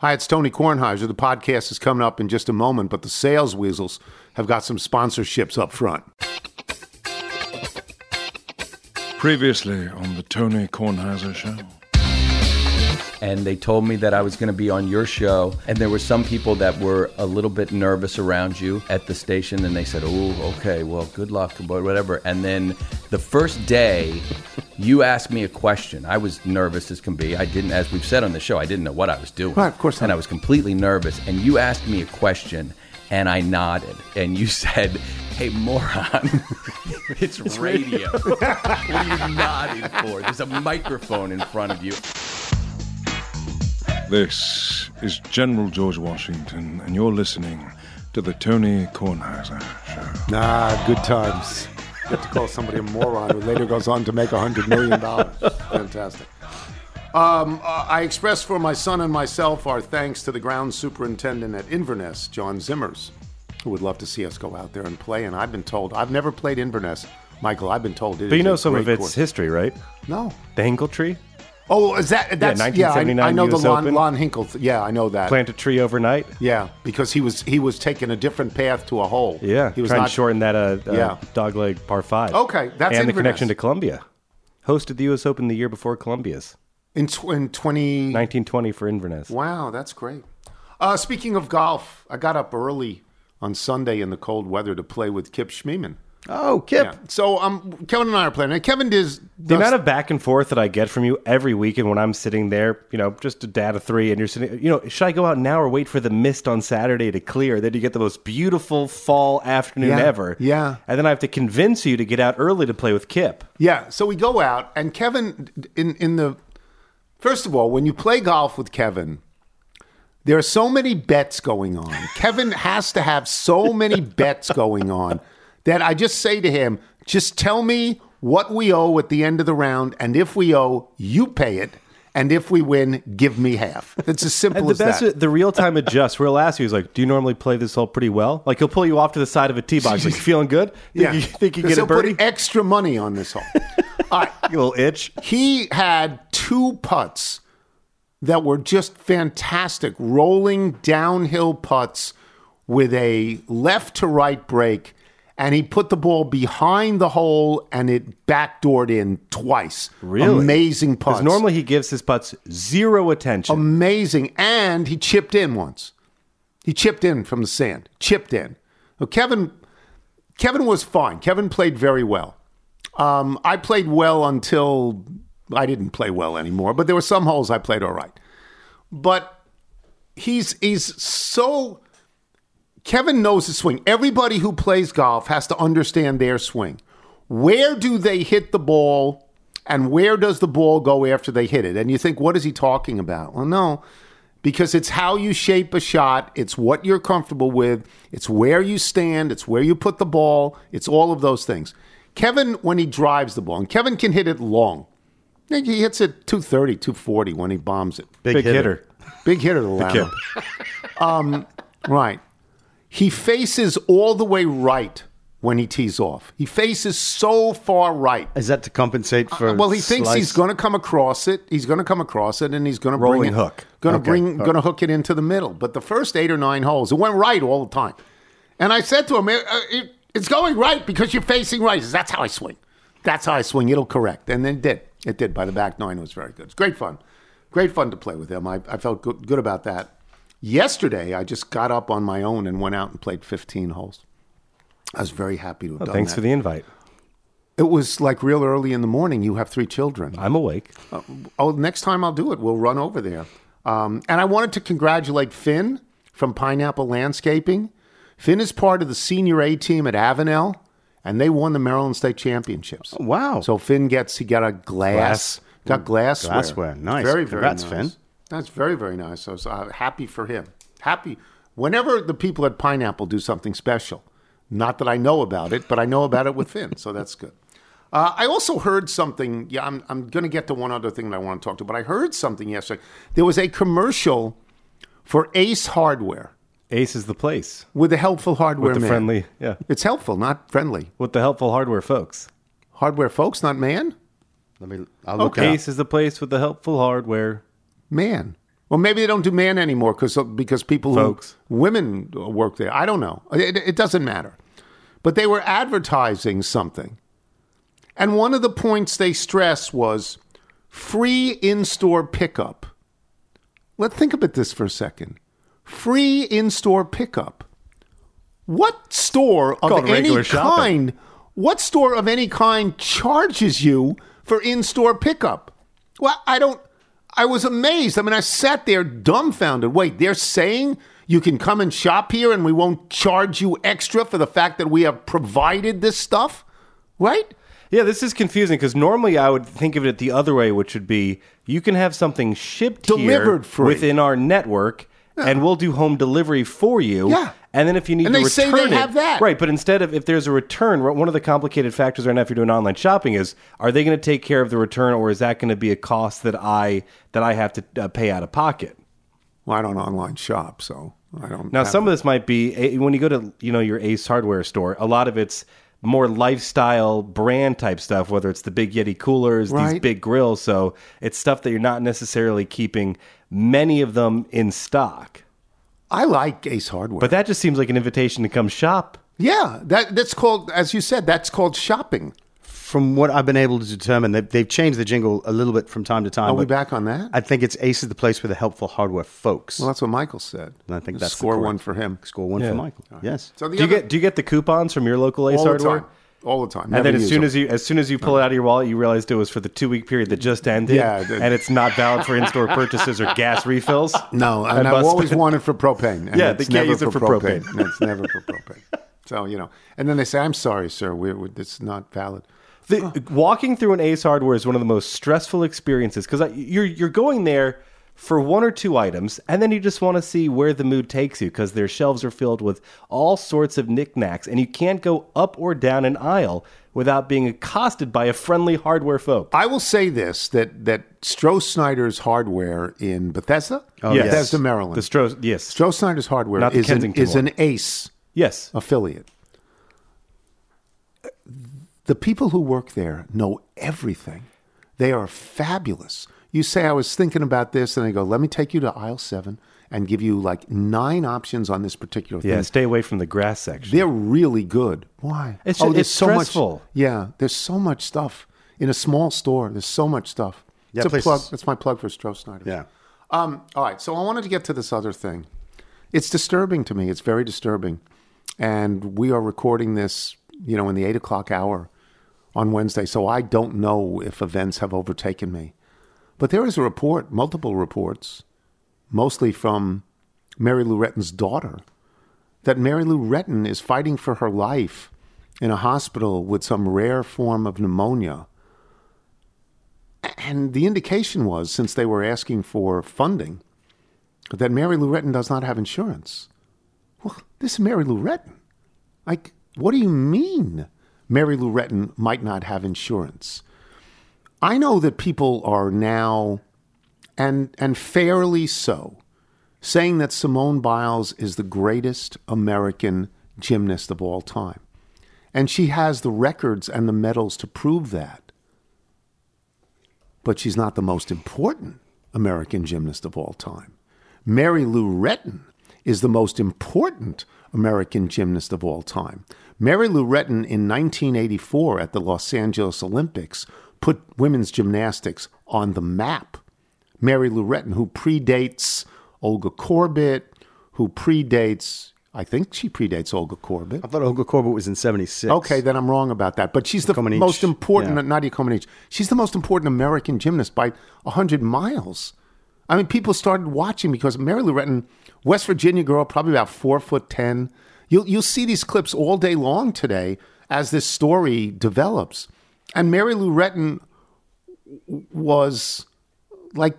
Hi, it's Tony Kornheiser. The podcast is coming up in just a moment, but the sales weasels have got some sponsorships up front. Previously on the Tony Kornheiser Show. And they told me that I was going to be on your show. And there were some people that were a little bit nervous around you at the station, and they said, "Oh, okay, well, good luck, but whatever." And then the first day, you asked me a question. I was nervous as can be. I didn't, as we've said on the show, I didn't know what I was doing. Right, of course not. And I was completely nervous. And you asked me a question, and I nodded, and you said. Hey moron! it's, radio. what are you nodding for? There's a microphone in front of you. This is General George Washington, and you're listening to the Tony Kornheiser Show. Ah, good times. Get to call somebody a moron who later goes on to make a $100 million. Fantastic. Um, uh, I express for my son and myself our thanks to the ground superintendent at Inverness, John Zimmers, who would love to see us go out there and play. And I've been told, I've never played Inverness. Michael, I've been told it But you know a some of its course. history, right? No. The Hinkle tree? Oh, is that that's yeah? I, 1979 I know the Lon, Open. Lon Hinkle. th- Yeah, I know that. Plant a tree overnight? Yeah, because he was he was taking a different path to a hole. Yeah. he was trying not to shorten that uh, uh, Yeah. dogleg par five. Okay, that's And the connection to Columbia. Hosted the U.S. Open the year before Columbia's. in tw- in twenty. 1920 for Inverness. Wow, that's great. Uh, speaking of golf, I got up early on Sunday in the cold weather to play with Kip Schmeeman. Oh, Kip. Yeah. So um, Kevin and I are playing. And Kevin does The amount of back and forth that I get from you every weekend when I'm sitting there, you know, just a dad of three, and you're sitting, you know, should I go out now or wait for the mist on Saturday to clear? Then you get the most beautiful fall afternoon Yeah, ever. yeah. And then I have to convince you to get out early to play with Kip. Yeah, so we go out, and Kevin, in in the first of all, when you play golf with Kevin, there are so many bets going on. Kevin has to have so many bets going on that I just say to him, just tell me what we owe at the end of the round, and if we owe, you pay it, and if we win, give me half. It's as simple And the as best, that. the real time adjust. He'll ask you, he's like, "Do you normally play this hole pretty well?" Like he'll pull you off to the side of a tee box, like, "You feeling good? Think yeah, you, think you get a he'll put extra money on this hole. All right, You little itch. he had two putts that were just fantastic, rolling downhill putts with a left to right break. And he put the ball behind the hole and it backdoored in twice. Really? Amazing putts. Because normally he gives his putts zero attention. Amazing. And he chipped in once. He chipped in from the sand. Chipped in. Kevin Kevin was fine. Kevin played very well. Um, I played well until I didn't play well anymore, but there were some holes I played all right. But he's he's so Kevin knows his swing. Everybody who plays golf has to understand their swing. Where do they hit the ball and where does the ball go after they hit it? And you think, what is he talking about? Well, no, because it's how you shape a shot, it's what you're comfortable with, it's where you stand, it's where you put the ball, it's all of those things. Kevin, when he drives the ball, and Kevin can hit it long. He hits it 230, 240 when he bombs it. Big, hitter. Big hitter, the Lama. Um, right. He faces all the way right when he tees off. He faces so far right. Is that to compensate for? Uh, well, he thinks he's going to come across it. He's going to come across it, and he's going to bring it, hook. Going to Okay. bring, going to hook it into the middle. But the first eight or nine holes, it went right all the time. And I said to him, "Uh, it- "It's going right because you're facing right." Says, That's how I swing. That's how I swing. It'll correct, and then it did. It did. By the back nine, it was very good. It's great fun. Great fun to play with him. I, I felt good, good about that. Yesterday, I just got up on my own and went out and played 15 holes. I was very happy to have Oh, done thanks that. for the invite. It was like real early in the morning. You have three children. I'm awake. Oh, next time I'll do it. We'll run over there. Um, and I wanted to congratulate Finn from Pineapple Landscaping. Finn is part of the senior A team at Avenel, and they won the Maryland State Championships. wow. So Finn gets he got a glass, Glass. got glassware. Glassware. Nice. Very very Congrats, nice. Finn. That's very very nice. I was uh, happy for him. Happy whenever the people at Pineapple do something special. Not that I know about it, but I know about it with Finn, so that's good. Uh, I also heard something. Yeah, I'm, I'm going to get to one other thing that I want to talk to, but I heard something yesterday. There was a commercial for Ace Hardware Ace is the place with the helpful hardware with the man. friendly, yeah, It's helpful, not friendly. with the helpful hardware folks. Hardware folks, not man. Let me. I'll look Okay. Ace is the place with the helpful hardware. Man. Well, maybe they don't do man anymore because because people Folks. who women work there. I don't know. It, it doesn't matter. But they were advertising something, and one of the points they stressed was free in-store pickup. Let's think about this for a second. Free in-store pickup. What store of any shopping. kind? What store of any kind charges you for in-store pickup? Well, I don't. I was amazed. I mean, I sat there dumbfounded. Wait, they're saying you can come and shop here and we won't charge you extra for the fact that we have provided this stuff, right? Yeah, this is confusing because normally I would think of it the other way, which would be you can have something shipped here Delivered free. within our network, and we'll do home delivery for you. Yeah. And then if you need And to they say return they it, have that. right? But instead of if there's a return, one of the complicated factors right now if you're doing online shopping is are they going to take care of the return, or is that going to be a cost that I that I have to uh, pay out of pocket? Well, I don't online shop, so I don't. Know. Now, some of this might be eh, when you go to you know your Ace Hardware store. A lot of it's more lifestyle brand type stuff, whether it's the big Yeti coolers, these big grills. So it's stuff that you're not necessarily keeping many of them in stock. I like Ace Hardware, But that just seems like an invitation to come shop. yeah, that that's called, as you said, that's called shopping. From what I've been able to determine, they, they've changed the jingle a little bit from time to time. Are we but back on that? I think it's Ace is the place for the helpful hardware folks. well, that's what Michael said. and I think that's the score correct- one for him. Score one Yeah. for Michael. Yes. So the Do you other- get do you get the coupons from your local Ace all the Hardware? time, all the time, And then as soon them. as you as soon as you pull it out of your wallet, you realized it was for the two week period that just ended, Yeah, the- and it's not valid for in store purchases or gas refills. No, and, And I've always wanted for propane. And Yeah, it's they can't never use it for propane. And it's never for propane. So you know, and then they say, "I'm sorry, sir, we we it's not valid." The, walking through an Ace Hardware is one of the most stressful experiences because you're you're going there for one or two items, and then you just want to see where the mood takes you because their shelves are filled with all sorts of knickknacks, and you can't go up or down an aisle without being accosted by a friendly hardware folk. I will say this: that that Strosnider's hardware in Bethesda, Oh, yes. Bethesda, Maryland. The Stro- yes, Strosnider's hardware is an, is an Ace yes, affiliate. The people who work there know everything. They are fabulous. You say, I was thinking about this, and I go, let me take you to aisle seven and give you like nine options on this particular thing. yeah. Stay away from the grass section. They're really good. Why? It's oh, it's so stressful. much. Yeah, there's so much stuff in a small store. There's so much stuff. Yeah, it's a plug. That's my plug for Strosnider. Yeah. Um, all right. So I wanted to get to this other thing. It's disturbing to me. It's very disturbing, and we are recording this, you know, in the eight o'clock hour on Wednesday. So I don't know if events have overtaken me, but there is a report, multiple reports, mostly from Mary Lou Retton's daughter, that Mary Lou Retton is fighting for her life in a hospital with some rare form of pneumonia. And the indication was, since they were asking for funding, that Mary Lou Retton does not have insurance. Well, this is Mary Lou Retton. Like, what do you mean Mary Lou Retton might not have insurance? I know that people are now, and and fairly so, saying that Simone Biles is the greatest American gymnast of all time. And she has the records and the medals to prove that. But she's not the most important American gymnast of all time. Mary Lou Retton is the most important American gymnast of all time. Mary Lou Retton in 1984 at the Los Angeles Olympics put women's gymnastics on the map. Mary Lou Retton, who predates Olga Korbut, who predates, I think she predates Olga Korbut. I thought Olga Korbut was in 76. Okay, then I'm wrong about that. But she's the Comaneci, most important, yeah. Nadia Comaneci. She's the most important American gymnast by 100 miles. I mean, people started watching because Mary Lou Retton, West Virginia girl, probably about four foot 10. You'll, you'll see these clips all day long today as this story develops. And Mary Lou Retton was like,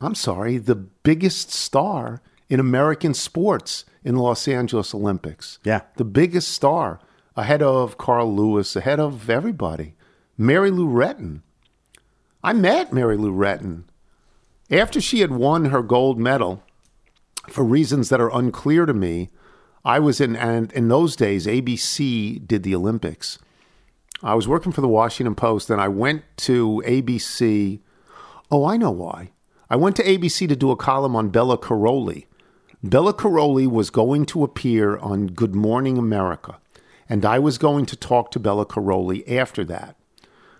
I'm sorry, the biggest star in American sports in the Los Angeles Olympics. Yeah. The biggest star ahead of Carl Lewis, ahead of everybody. Mary Lou Retton. I met Mary Lou Retton after she had won her gold medal for reasons that are unclear to me. I was in, and in those days, ABC did the Olympics. I was working for the Washington Post and I went to ABC. Oh, I know why. I went to ABC to do a column on Bela Karolyi. Bela Karolyi was going to appear on Good Morning America, and I was going to talk to Bela Karolyi after that.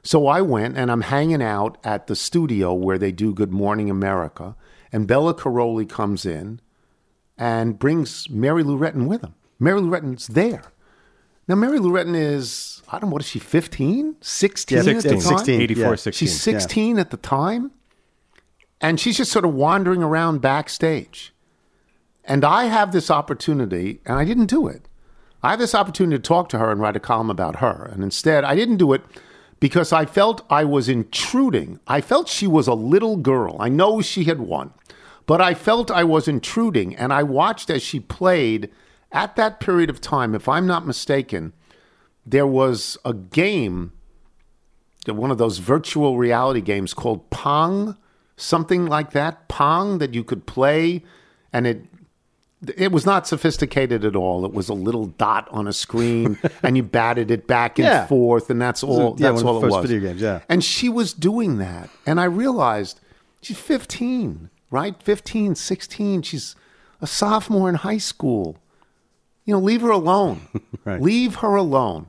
So I went and I'm hanging out at the studio where they do Good Morning America, and Bela Karolyi comes in and brings Mary Lou Retton with him. Mary Lou Retton's there. Now, Mary Lou Retton is, I don't know, what is she, 15? 16 Yeah, at the time? 16. 84, yeah. 16. She's 16 at the time. And she's just sort of wandering around backstage. And I have this opportunity, and I didn't do it. I have this opportunity to talk to her and write a column about her. And instead, I didn't do it because I felt I was intruding. I felt she was a little girl. I know she had won, but I felt I was intruding. And I watched as she played at that period of time. If I'm not mistaken, there was a game one of those virtual reality games called Pong, something like that. Pong that you could play, and it it was not sophisticated at all. It was a little dot on a screen, and you batted it back and Yeah. forth, and that's all. yeah, that's all the it was. video games, yeah. And she was doing that, and I realized she's 15, right? 15, 16. She's a sophomore in high school. You know, leave her alone. Right. Leave her alone.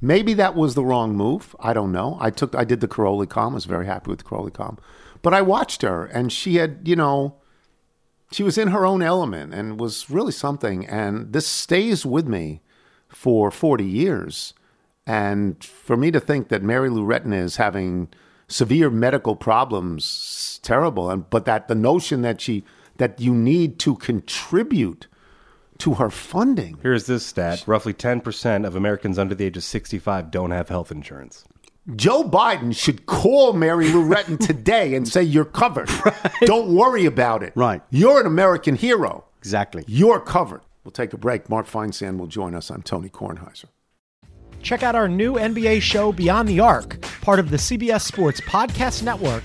Maybe that was the wrong move. I don't know. I took I did the Karolyi com. I was very happy with the Karolyi com. But I watched her and she had, you know, she was in her own element and was really something. And this stays with me for 40 years. And for me to think that Mary Lou Retton is having severe medical problems, terrible. And but that the notion that she that you need to contribute to her funding. Here's this stat roughly 10% of Americans under the age of 65 don't have health insurance. Joe Biden should call Mary Lou Retton today and say, You're covered. Don't worry about it. Right. You're an American hero. Exactly. You're covered. We'll take a break. Mark Feinsand will join us. I'm Tony Kornheiser. Check out our new NBA show, Beyond the Arc, part of the CBS Sports Podcast Network,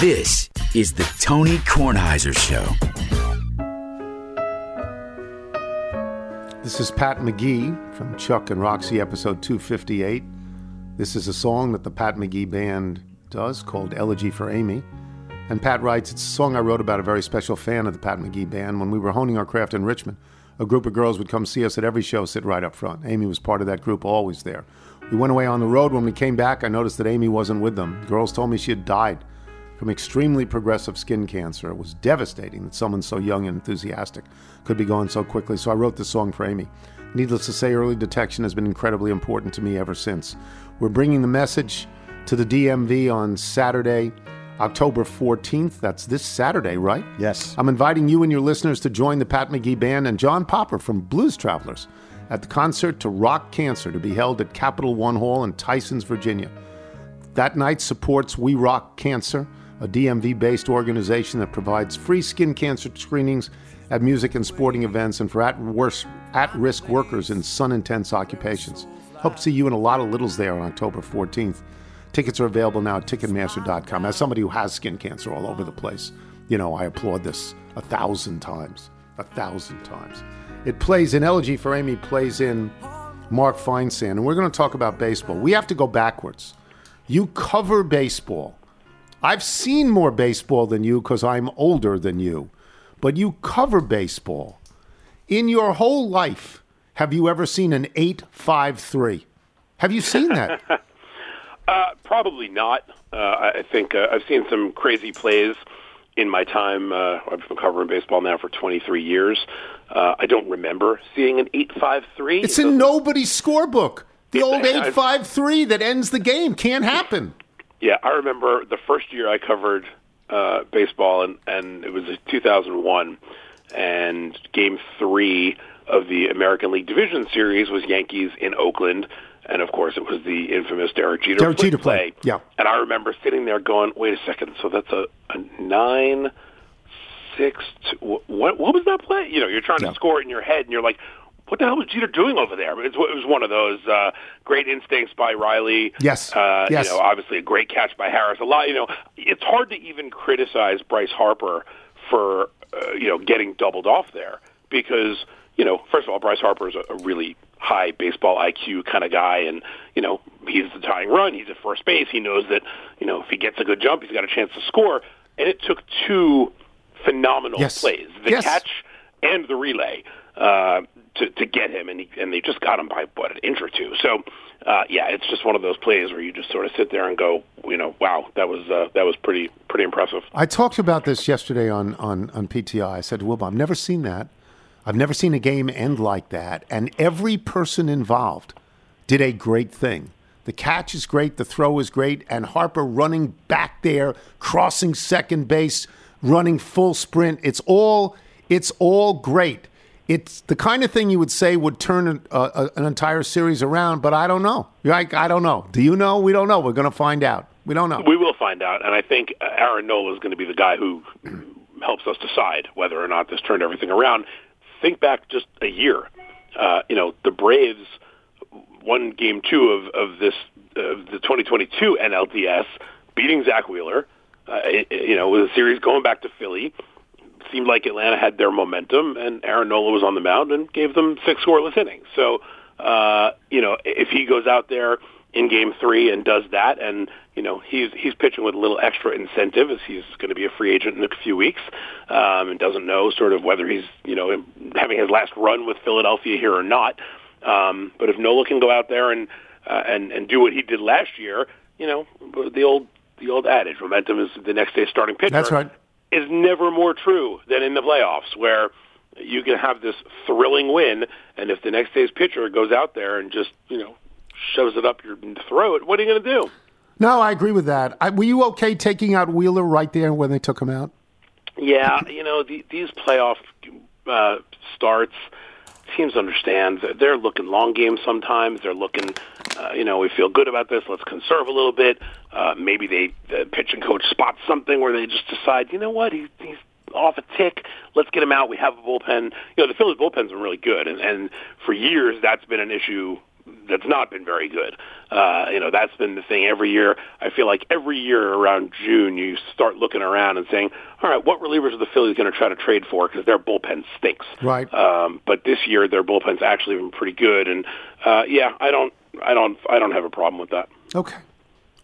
This is the Tony Kornheiser Show. This is Pat McGee from Chuck and Roxy, episode 258. This is a song that the Pat McGee Band does called Elegy for Amy. And Pat writes, It's a song I wrote about a very special fan of the Pat McGee Band. When we were honing our craft in Richmond, a group of girls would come see us at every show, sit right up front. Amy was part of that group, always there. We went away on the road. When we came back, I noticed that Amy wasn't with them. The girls told me she had died from extremely progressive skin cancer. It was devastating that someone so young and enthusiastic could be gone so quickly. So I wrote this song for Amy. Needless to say, early detection has been incredibly important to me ever since. We're bringing the message to the DMV on Saturday, October 14th. That's this Saturday, right? Yes. I'm inviting you and your listeners to join the Pat McGee Band and John Popper from Blues Travelers at the concert to Rock Cancer to be held at Capital One Hall in Tysons, Virginia. That night supports We Rock Cancer, a DMV based organization that provides free skin cancer screenings at music and sporting events and for at risk workers in sun intense occupations. Hope to see you and a lot of littles there on October 14th. Tickets are available now at Ticketmaster.com. As somebody who has skin cancer all over the place, you know, I applaud this a thousand times. A thousand times. It plays in Elegy for Amy, plays in Mark Feinsand, and we're going to talk about baseball. We have to go backwards. You cover baseball. I've seen more baseball than you because I'm older than you, but you cover baseball. In your whole life, have you ever seen an 853? Have you seen that? Uh, probably not. Uh, I think uh, I've seen some crazy plays in my time, uh, I've been covering baseball now for 23 years. Uh, I don't remember seeing an 853. It's in nobody's scorebook. The old Yeah, I- 853 that ends the game can't happen. Yeah, I remember the first year I covered uh, baseball, and, and it was 2001, and Game Three of the American League Division Series was Yankees in Oakland, and of course it was the infamous Derek Jeter, Derek Jeter play. Yeah. And I remember sitting there going, "Wait a second, so that's a, a nine, six, two, wh- what? What was that play? You know, you're trying to score it in your head, and you're like." What the hell was Jeter doing over there? It was one of those uh, great instincts by Riley. Yes. Uh, Yes. You know, obviously a great catch by Harris. A lot. You know, it's hard to even criticize Bryce Harper for uh, you know getting doubled off there because you know, first of all, Bryce Harper is a, a really high baseball IQ kind of guy, and you know he's the tying run. He's at first base. He knows that you know if he gets a good jump, he's got a chance to score. And it took two phenomenal Yes. plays: the Yes. catch and the relay uh, to to get him, and he, and they just got him by what an inch or two. So. Uh, yeah, it's just one of those plays where you just sort of sit there and go, you know, wow, that was uh, that was pretty pretty impressive. I talked about this yesterday on, on, on PTI. I said, to Wilbur, I've never seen that. I've never seen a game end like that. And every person involved did a great thing. The catch is great, the throw is great, and Harper running back there, crossing second base, running full sprint. It's all it's all great. It's the kind of thing you would say would turn an, uh, an entire series around, but I don't know. Like I don't know. Do you know? We don't know. We're going to find out. We don't know. We will find out, and I think uh, Aaron Nola is going to be the guy who helps us decide whether or not this turned everything around. Think back just a year. Uh, you know, the Braves won Game Two of of this the 2022 NLDS, beating Zack Wheeler. Uh, you know, with a series going back to Philly. Seemed like Atlanta had their momentum, and Aaron Nola was on the mound and gave them six scoreless innings. So, uh, you know, if he goes out there in Game Three and does that, and you know he's he's pitching with a little extra incentive as he's going to be a free agent in a few weeks, um, and doesn't know sort of whether he's you know having his last run with Philadelphia here or not. Um, but if Nola can go out there and uh, and and do what he did last year, you know the old the old adage, momentum is the next day's starting pitcher That's right. Is never more true than in the playoffs, where you can have this thrilling win, and if the next day's pitcher goes out there and just you know shoves it up your throat, what are you going to do? No, I agree with that. I, were you okay taking out Wheeler right there when they took him out? Yeah, you know the, these playoff uh, starts. Teams understand that they're looking long games sometimes. They're looking, uh, you know, we feel good about this. Let's conserve a little bit. Uh, maybe they the pitching coach spots something where they just decide, you know what, he, he's off a tick. Let's get him out. We have a bullpen. You know, the Phillies bullpen's been really good, and, and for years that's been an issue that's not been very good. Uh, you know, that's been the thing every year. I feel like every year around June, you start looking around and saying, all right, what relievers are the Phillies going to try to trade for? Because their bullpen stinks. Right. Um, but this year, their bullpen's actually been pretty good. And, uh, yeah, I don't, I don't, I don't have a problem with that. Okay.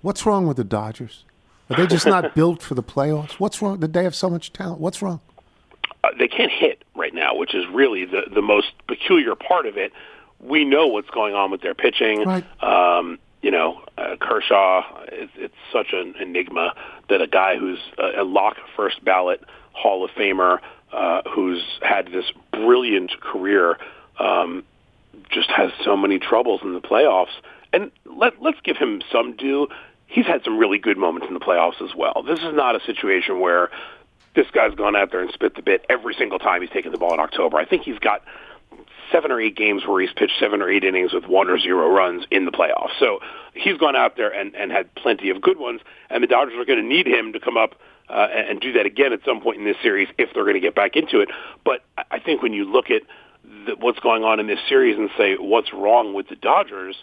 What's wrong with the Dodgers? Are they just not built for the playoffs? What's wrong? Did they have so much talent? What's wrong? uh, they can't hit right now, which is really the the most peculiar part of it. We know what's going on with their pitching. Right. Um, you know, uh, Kershaw. It's, it's such an enigma that a guy who's a, a lock first ballot Hall of Famer, uh, who's had this brilliant career, um, just has so many troubles in the playoffs. And let let's give him some due. He's had some really good moments in the playoffs as well. This is not a situation where this guy's gone out there and spit the bit every single time he's taken the ball in October. I think he's got seven or eight games where he's pitched seven or eight innings with one or zero runs in the playoffs. So he's gone out there and, and had plenty of good ones, and the Dodgers are going to need him to come up uh, and, do that again at some point in this series if they're going to get back into it. But I think when you look at the, what's going on in this series and say what's wrong with the Dodgers,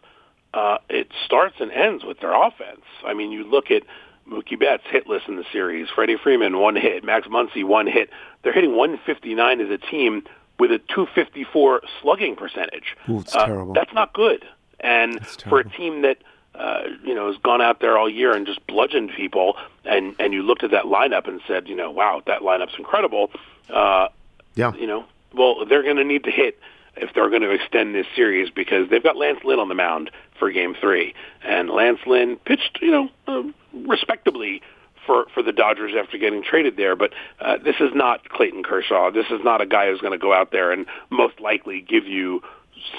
uh, it starts and ends with their offense. I mean, you look at Mookie Betts hitless in the series. Freddie Freeman one hit. Max Muncy one hit. They're hitting 159 as a team with a 254 slugging percentage. Ooh, it's Uh, terrible. That's not good. And for a team that uh, you know has gone out there all year and just bludgeoned people, and and you looked at that lineup and said, you know, wow, that lineup's incredible. Uh, Yeah. you know, well, they're going to need to hit if they're going to extend this series because they've got Lance Lynn on the mound for Game Three, and Lance Lynn pitched, you know, uh, respectably for for the Dodgers after getting traded there. But uh, this is not Clayton Kershaw. This is not a guy who's going to go out there and most likely give you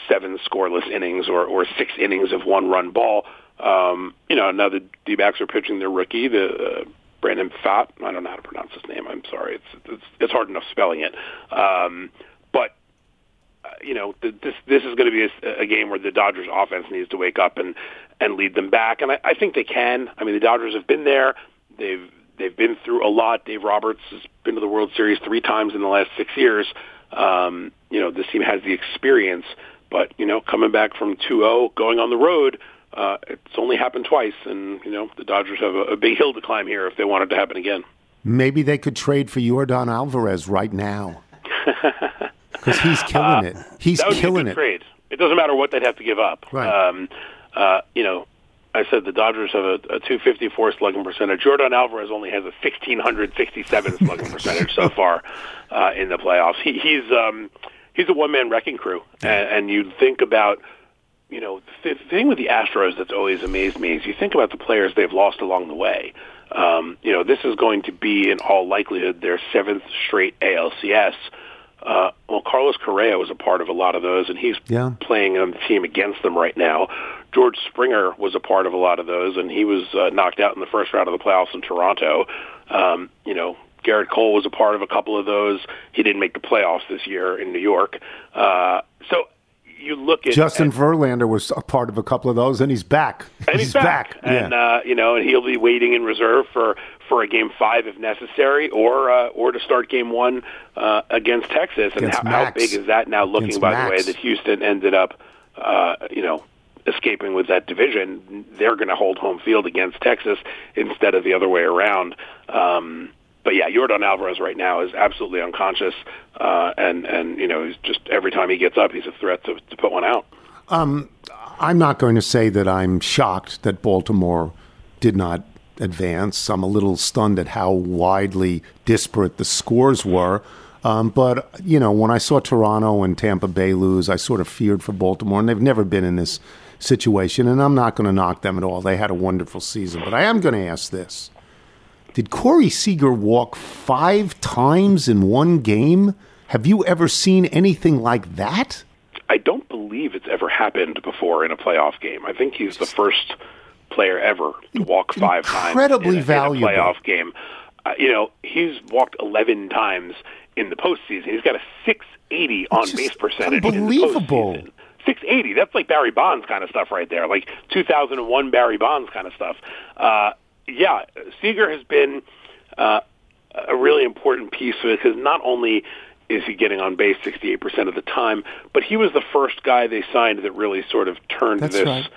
seven scoreless innings or or six innings of one run ball. Um, you know, now the D-backs are pitching their rookie, the uh, Brandon Pfaadt. I don't know how to pronounce his name. I'm sorry. It's it's, it's hard enough spelling it. Um, you know, th- this this is going to be a, a game where the Dodgers offense needs to wake up and and lead them back, and I, I think they can. I mean, the Dodgers have been there. They've they've been through a lot. Dave Roberts has been to the World Series three times in the last six years. Um, you know, this team has the experience, but you know, coming back from 2-0, going on the road, uh, it's only happened twice, and you know, the Dodgers have a, a big hill to climb here if they want it to happen again. Maybe they could trade for Yordan Alvarez right now because he's killing it. He's that would killing be a it. good Trade. It doesn't matter what they'd have to give up. Right. Um, uh, you know, I said the Dodgers have a, a 254 slugging percentage. Yordan Alvarez only has a 1667 slugging percentage so far uh, in the playoffs. He, he's um, he's a one man wrecking crew, and, and you think about. You know, the thing with the Astros that's always amazed me is you think about the players they've lost along the way. Um, you know, this is going to be, in all likelihood, their seventh straight ALCS. Uh, well, Carlos Correa was a part of a lot of those, and he's Yeah. playing on the team against them right now. George Springer was a part of a lot of those, and he was uh, knocked out in the first round of the playoffs in Toronto. Um, you know, Gerrit Cole was a part of a couple of those. He didn't make the playoffs this year in New York. Uh, so you look at Justin at, Verlander was a part of a couple of those, and he's back. and he's, back, and uh, you know, and he'll be waiting in reserve for for a game five if necessary, or uh, or to start game one uh, against Texas. And Against how, how big is that now? Looking Against by the way that Houston ended up, uh, you know. Escaping with that division, they're going to hold home field against Texas instead of the other way around. Um, but yeah, Yordan Alvarez right now is absolutely unconscious, uh, and and you know he's just every time he gets up, he's a threat to, to put one out. Um, I'm not going to say that I'm shocked that Baltimore did not advance. I'm a little stunned at how widely disparate the scores were. Um, but, you know, when I saw Toronto and Tampa Bay lose, I sort of feared for Baltimore, and they've never been in this situation. And I'm not going to knock them at all. They had a wonderful season. But I am going to ask this Did Corey Seager walk five times in one game? Have you ever seen anything like that? I don't believe it's ever happened before in a playoff game. I think he's the first player ever to walk five Incredibly times in a, valuable. in a playoff game. Uh, you know, he's walked 11 times in the postseason. He's got a 680 on base percentage. unbelievable. In the postseason. 680. That's like Barry Bonds kind of stuff right there, like 2001 Barry Bonds kind of stuff. Uh, yeah, Seager has been uh, a really important piece of it because not only is he getting on base 68% of the time, but he was the first guy they signed that really sort of turned That's this right.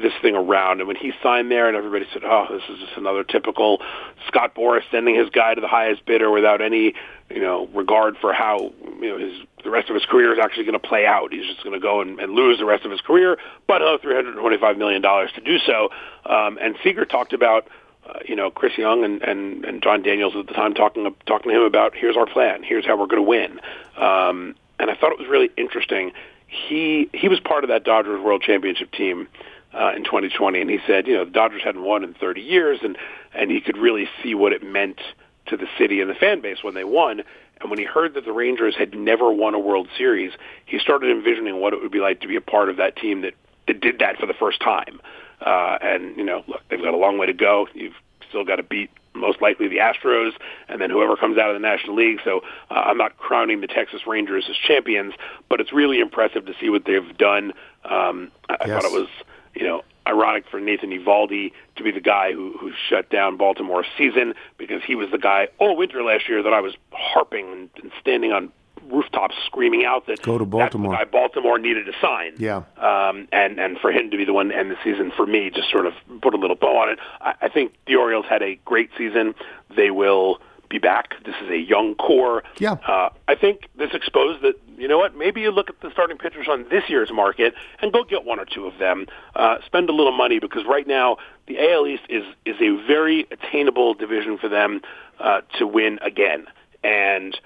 this thing around. And when he signed there, and everybody said, "Oh, this is just another typical Scott Boras sending his guy to the highest bidder without any, you know, regard for how you know his the rest of his career is actually going to play out. He's just going to go and, and lose the rest of his career, but he'll have 325 million dollars to do so." Um, and Seager talked about. Uh, you know, Chris Young and, and, and Jon Daniels at the time talking talking to him about here's our plan, here's how we're going to win. Um, and I thought it was really interesting. He he was part of that Dodgers World Championship team uh, in 2020, and he said, you know, the Dodgers hadn't won in 30 years, and and he could really see what it meant to the city and the fan base when they won. And when he heard that the Rangers had never won a World Series, he started envisioning what it would be like to be a part of that team that that did that for the first time. Uh, and you know, look, they've got a long way to go. You've still got to beat most likely the Astros, and then whoever comes out of the National League. So uh, I'm not crowning the Texas Rangers as champions, but it's really impressive to see what they've done. Um, I, I thought it was, you know, ironic for Nathan Eovaldi to be the guy who, who shut down Baltimore's season because he was the guy all winter last year that I was harping and, and standing on rooftops screaming out that Go to Baltimore. that's guy Baltimore needed to sign. Yeah. Um, and and for him to be the one to end the season for me, just sort of put a little bow on it. I, I think the Orioles had a great season. They will be back. This is a young core. Yeah. Uh, I think this exposed that you know what? Maybe you look at the starting pitchers on this year's market and go get one or two of them. Uh, spend a little money because right now the AL East is is a very attainable division for them uh, to win again. And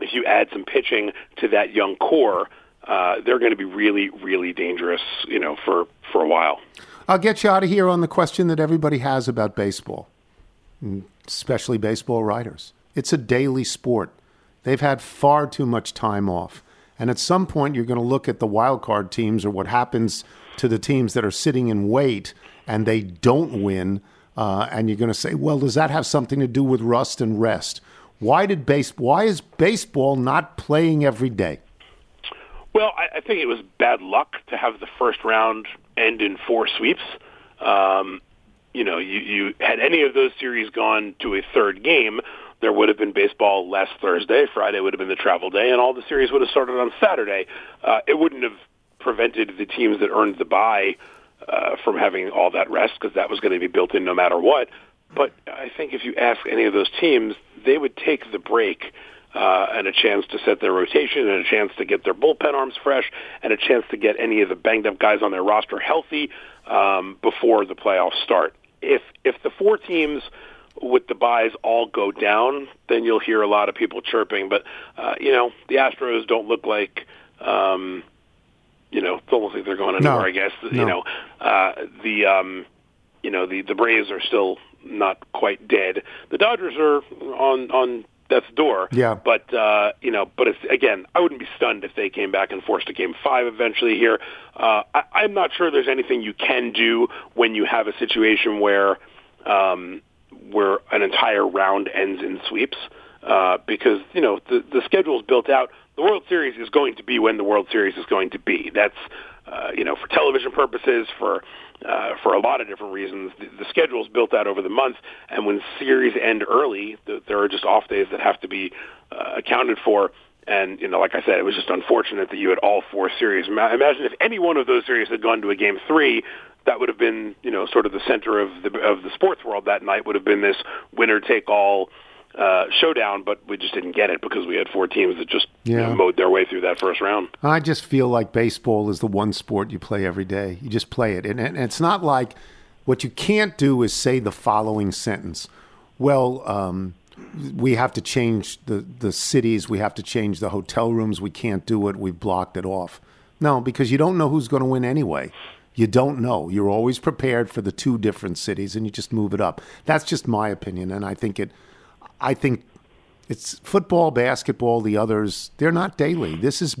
if you add some pitching to that young core, uh, they're going to be really, really dangerous, you know, for, for a while. I'll get you out of here on the question that everybody has about baseball. especially baseball writers. It's a daily sport. They've had far too much time off. And at some point, you're going to look at the wild card teams or what happens to the teams that are sitting in wait and they don't win. Uh, and you're going to say, well, does that have something to do with rust and rest? Why did base? Why is baseball not playing every day? Well, I, I think it was bad luck to have the first round end in four sweeps. Um, you know, you, you had any of those series gone to a third game, there would have been baseball last Thursday. Friday would have been the travel day, and all the series would have started on Saturday. Uh, it wouldn't have prevented the teams that earned the bye uh, from having all that rest because that was going to be built in no matter what. But I think if you ask any of those teams, they would take the break uh, and a chance to set their rotation and a chance to get their bullpen arms fresh and a chance to get any of the banged up guys on their roster healthy um, before the playoffs start. If if the four teams with the buys all go down, then you'll hear a lot of people chirping. But uh, you know, the Astros don't look like um, you know, don't look like they're going anywhere. No. I guess No. you know uh, the um, you know the the Braves are still not quite dead. The Dodgers are on on death's door. Yeah. But uh, you know, but it's again, I wouldn't be stunned if they came back and forced a game five eventually here. Uh, I, I'm not sure there's anything you can do when you have a situation where um, where an entire round ends in sweeps uh, because you know the the schedule is built out. The World Series is going to be when the World Series is going to be. That's uh, you know for television purposes, for uh, for a lot of different reasons. The, the schedule is built out over the month, and when series end early, th- there are just off days that have to be uh, accounted for. And you know, like I said, it was just unfortunate that you had all four series. Ima- Imagine if any one of those series had gone to a game three, that would have been you know sort of the center of the of the sports world that night. Would have been this winner take all uh, showdown, but we just didn't get it because we had four teams that just you know, mowed their way through that first round. I just feel like baseball is the one sport you play every day. You just play it. And, and it's not like what you can't do is say the following sentence. Well, um, we have to change the, the cities. We have to change the hotel rooms. We can't do it. We've blocked it off. No, because you don't know who's going to win anyway. You don't know. You're always prepared for the two different cities and you just move it up. That's just my opinion. And I think it, I think it's football, basketball, the others, they're not daily. This is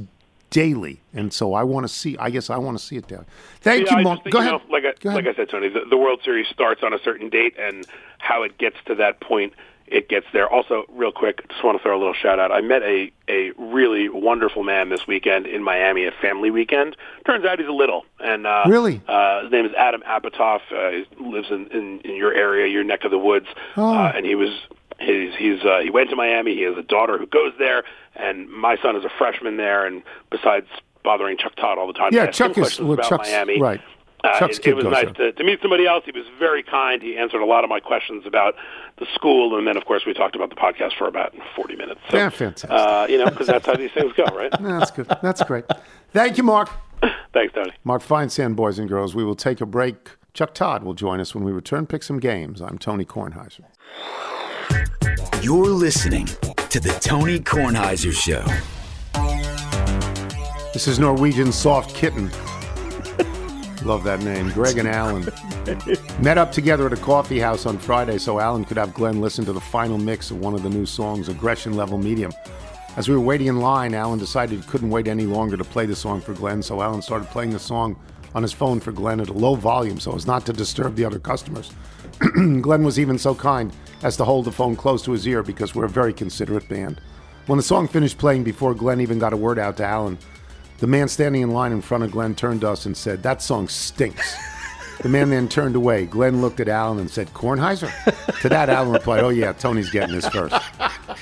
daily. And so I want to see, I guess I want to see it daily. Thank Yeah, you, Mark. think, Go you ahead. know, like I, Go ahead. like I said, Tony, the, the World Series starts on a certain date, and how it gets to that point, it gets there. Also, real quick, just want to throw a little shout out. I met a a really wonderful man this weekend in Miami at Family Weekend. Turns out he's a little, and uh, Really? uh, his name is Adam Apatoff. Uh, he lives in, in in your area, your neck of the woods, Oh. uh, and he was. He's he's uh, he went to Miami. He has a daughter who goes there, and my son is a freshman there. And besides bothering Chuck Todd all the time, Yeah, Chuck is, well, about Chuck's, Miami. right. Uh, Chuck's it, kid it was nice to, to meet somebody else. He was very kind. He answered a lot of my questions about the school, and then, of course, we talked about the podcast for about 40 minutes. So, Yeah, fantastic. Uh, you know, because that's how these things go, right? No, That's good. That's great. Thank you, Mark. Thanks, Tony. Mark Feinsand, boys and girls. We will take a break. Chuck Todd will join us when we return. Pick some games. I'm Tony Kornheiser. You're listening to the Tony Kornheiser Show. This is Norwegian Soft Kitten. Love that name. Greg and Alan met up together at a coffee house on Friday so Alan could have Glenn listen to the final mix of one of the new songs, Aggression Level Medium. As we were waiting in line, Alan decided he couldn't wait any longer to play the song for Glenn, so Alan started playing the song on his phone for Glenn at a low volume so as not to disturb the other customers. Glenn was even so kind as to hold the phone close to his ear because we're a very considerate band. When the song finished playing before Glenn even got a word out to Alan, the man standing in line in front of Glenn turned to us and said, That song stinks. The man then turned away. Glenn looked at Alan and said, Kornheiser? to that, Alan replied, Oh, yeah, Tony's getting this first.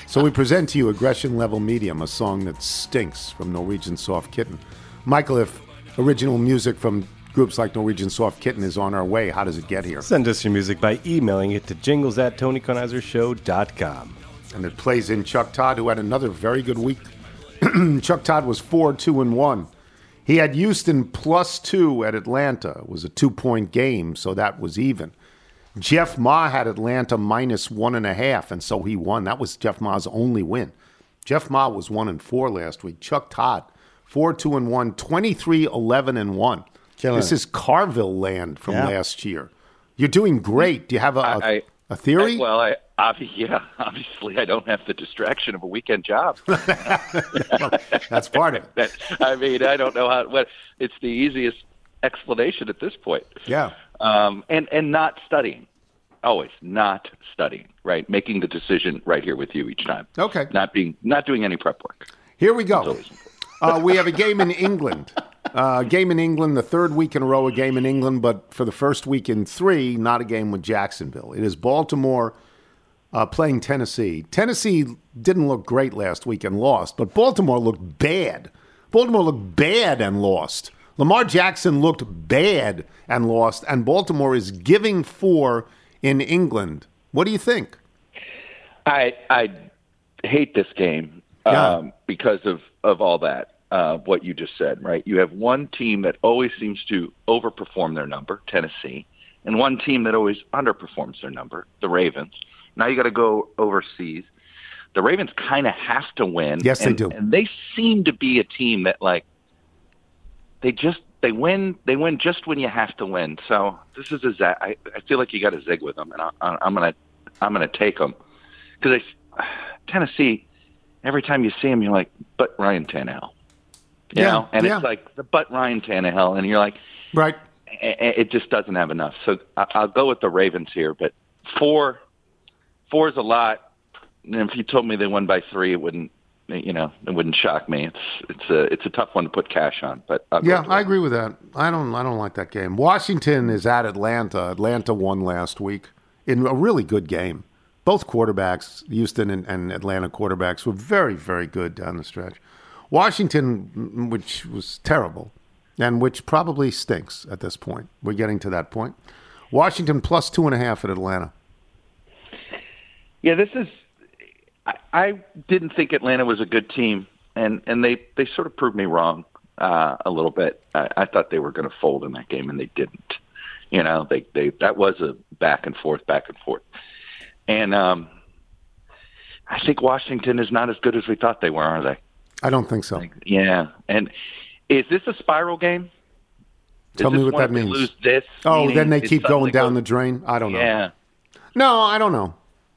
So we present to you Aggression Level Medium, a song that stinks from Norwegian Soft Kitten. Michael, if original music from groups like Norwegian Soft Kitten is on our way, how does it get here? Send us your music by emailing it to jingles at TonyKornheiserShow.com. and it plays in Chuck Todd, who had another very good week. Chuck Todd was four, two, and one. He had Houston plus two at Atlanta. It was a two point game, so that was even. Jeff Ma had Atlanta minus one and a half, and so he won. That was Jeff Ma's only win. Jeff Ma was one and four last week. Chuck Todd, four, two, and one, 23, 11, and one. Killing this it. is Carville land from Yeah. last year. You're doing great. Do you have a, a I- A theory? Well, I obvi- yeah, obviously I don't have the distraction of a weekend job. That's part of it. That- I mean, I don't know how. What it's the easiest explanation at this point. Yeah. Um, and and not studying, always not studying. Right, making the decision right here with you each time. Okay. Not being not doing any prep work. Here we go. Uh, we have a game in England. Uh, game in England, the third week in a row, a game in England, but for the first week in three, not a game with Jacksonville. It is Baltimore uh, playing Tennessee. Tennessee didn't look great last week and lost, but Baltimore looked bad. Baltimore looked bad and lost. Lamar Jackson looked bad and lost, and Baltimore is giving four in England. What do you think? I I hate this game um, because of of all that. Uh, what you just said, right? You have one team that always seems to overperform their number, Tennessee, and one team that always underperforms their number, the Ravens. Now you got to go overseas. The Ravens kind of have to win. Yes, they do. and they seem to be a team that like they just they win they win just when you have to win. So this is a za- I, I feel like you got to zig with them, and I, I, I'm gonna I'm gonna take them because Tennessee. Every time you see them, you're like, but Ryan Tannehill, you Yeah, know, and yeah. it's like the but Ryan Tannehill, and you're like, Right. it just doesn't have enough. So I- I'll go with the Ravens here, but four four is a lot. And if you told me they won by three, it wouldn't you know it wouldn't shock me. It's it's a it's a tough one to put cash on, but I'll Yeah, I agree with that. I don't. I don't like that game. Washington is at Atlanta. Atlanta won last week in a really good game. Both quarterbacks, Houston and, and Atlanta quarterbacks, were very, very good down the stretch. Washington, which was terrible, and which probably stinks at this point. We're getting to that point. Washington plus two and a half at Atlanta. Yeah, this is. I, I didn't think Atlanta was a good team, and and they they sort of proved me wrong uh, a little bit. I, I thought they were going to fold in that game, and they didn't. You know, they they that was a back and forth, back and forth, and um, I think Washington is not as good as we thought they were, are they? I don't think so. Yeah, and is this a spiral game? Is Tell me what that means. Lose this. Oh, meaning then they keep going down goes- the drain. I don't know. Yeah. No, I don't know.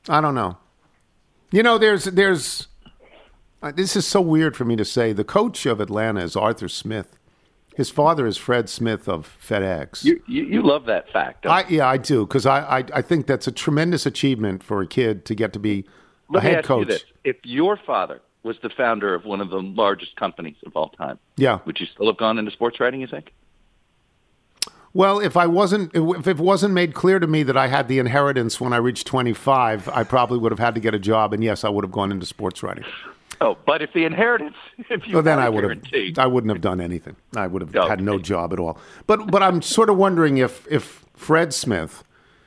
I don't know. You know, there's there's uh, this is so weird for me to say. The coach of Atlanta is Arthur Smith. His father is Fred Smith of FedEx. You, you you love that fact. don't I, yeah, I do because I, I I think that's a tremendous achievement for a kid to get to be Let a head coach. you this: If your father was the founder of one of the largest companies of all time, Yeah. would you still have gone into sports writing? You think? Well, if I wasn't, if it wasn't made clear to me that I had the inheritance when I reached 25, I probably would have had to get a job, and yes, I would have gone into sports writing. Oh, but if the inheritance, if you Well, then I would have. I wouldn't have done anything. I would have had no job at all. But but I'm sort of wondering if if Fred Smith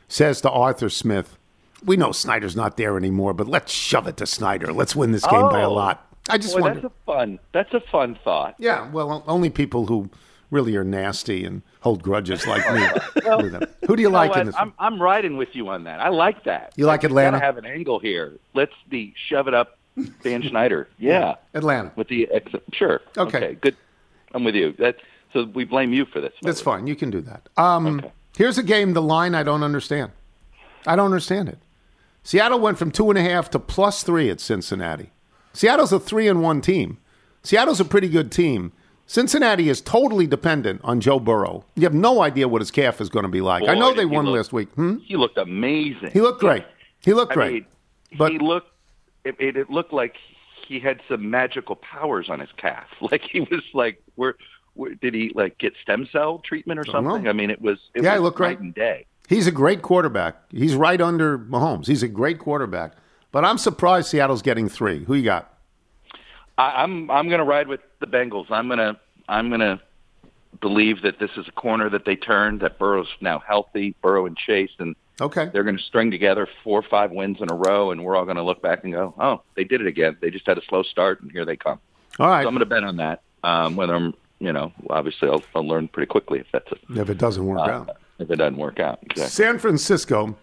says to Arthur Smith, "We know Snyder's not there anymore, but let's shove it to Snyder. Let's win this game by a Oh. lot." I just Boy, that's a fun. That's a fun thought. Yeah, well, only people who really are nasty and hold grudges like me. do that. Who do you know like in this? I'm I'm riding with you on that. I like that. You like Atlanta? Gotta have an angle here. Let's the shove it up, Dan Snyder. Yeah, Atlanta. with the ex- sure. Okay. good. I'm with you. That so we blame you for this. That's fine. You can do that. Um, Here's a game, the line I don't understand. I don't understand it. Seattle went from two and a half to plus three at Cincinnati. Seattle's a three and one team. Seattle's a pretty good team. Cincinnati is totally dependent on Joe Burrow. You have no idea what his calf is going to be like. I know they won look- last week. Hmm? He looked amazing. He looked great. He looked I great. mean, but he looked. It, it, looked like he had some magical powers on his calf. Like he was like, where, where did he like get stem cell treatment or something? I mean, it was. It Yeah, he was looked night great. and day. He's a great quarterback. He's right under Mahomes. He's a great quarterback. But I'm surprised Seattle's getting three. Who you got? I, I'm I'm going to ride with the Bengals. I'm going to I'm going to believe that this is a corner that they turned. That Burrow's now healthy. Burrow and Chase, and Okay. they're going to string together four or five wins in a row, and we're all going to look back and go, "Oh, they did it again. They just had a slow start, and here they come." All right. So I'm going to bet on that. Um, whether I'm, you know, obviously I'll, I'll learn pretty quickly if that's a, If it doesn't work uh, out. If it doesn't work out. Exactly. San Francisco,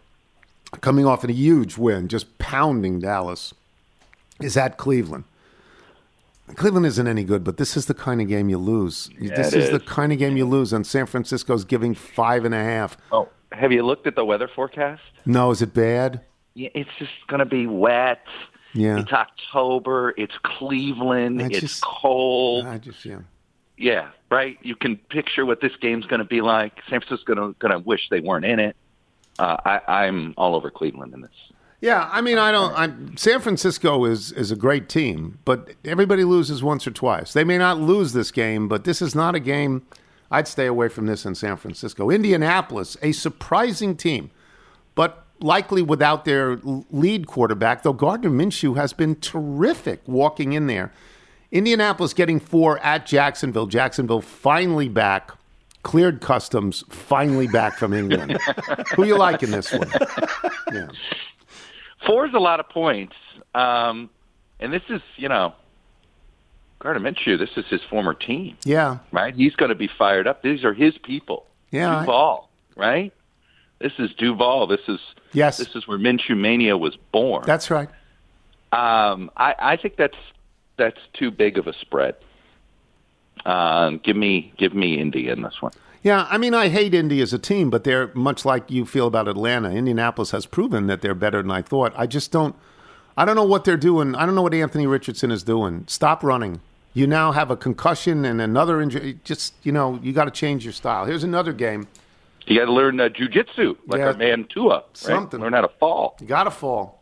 coming off in a huge win, just pounding Dallas, is at Cleveland. Cleveland isn't any good, but this is the kind of game you lose. Yeah, this is the kind of game you lose, and San Francisco's giving five and a half. Oh, have you looked at the weather forecast? No, is it bad? Yeah, it's just going to be wet. Yeah. It's October. It's Cleveland. It's cold. I just yeah. Yeah, right. You can picture what this game's going to be like. San Francisco's going to wish they weren't in it. Uh, I, I'm all over Cleveland in this. Yeah, I mean, I don't. I, San Francisco is is a great team, but everybody loses once or twice. They may not lose this game, but this is not a game. I'd stay away from this in San Francisco. Indianapolis, a surprising team, but likely without their lead quarterback. Though Gardner Minshew has been terrific walking in there. Indianapolis getting four at Jacksonville. Jacksonville finally back. Cleared customs, finally back from England. Who you like in this one? Yeah. Four is a lot of points, um, and this is you know, Gardner Minshew. This is his former team, Yeah. right? He's going to be fired up. These are his people. Yeah, I- Duval, right? This is Duval. This is Yes. This is where Minshew mania was born. That's right. Um, I, I think that's that's too big of a spread. Um, give me give me Indy in this one. Yeah, I mean, I hate Indy as a team, but they're much like you feel about Atlanta. Indianapolis has proven that they're better than I thought. I just don't. I don't know what they're doing. I don't know what Anthony Richardson is doing. Stop running. You now have a concussion and another injury. Just you know, you got to change your style. Here's another game. You got to learn uh, jujitsu like Yeah. our man Tua. Right? Something. Learn how to fall. You got to fall.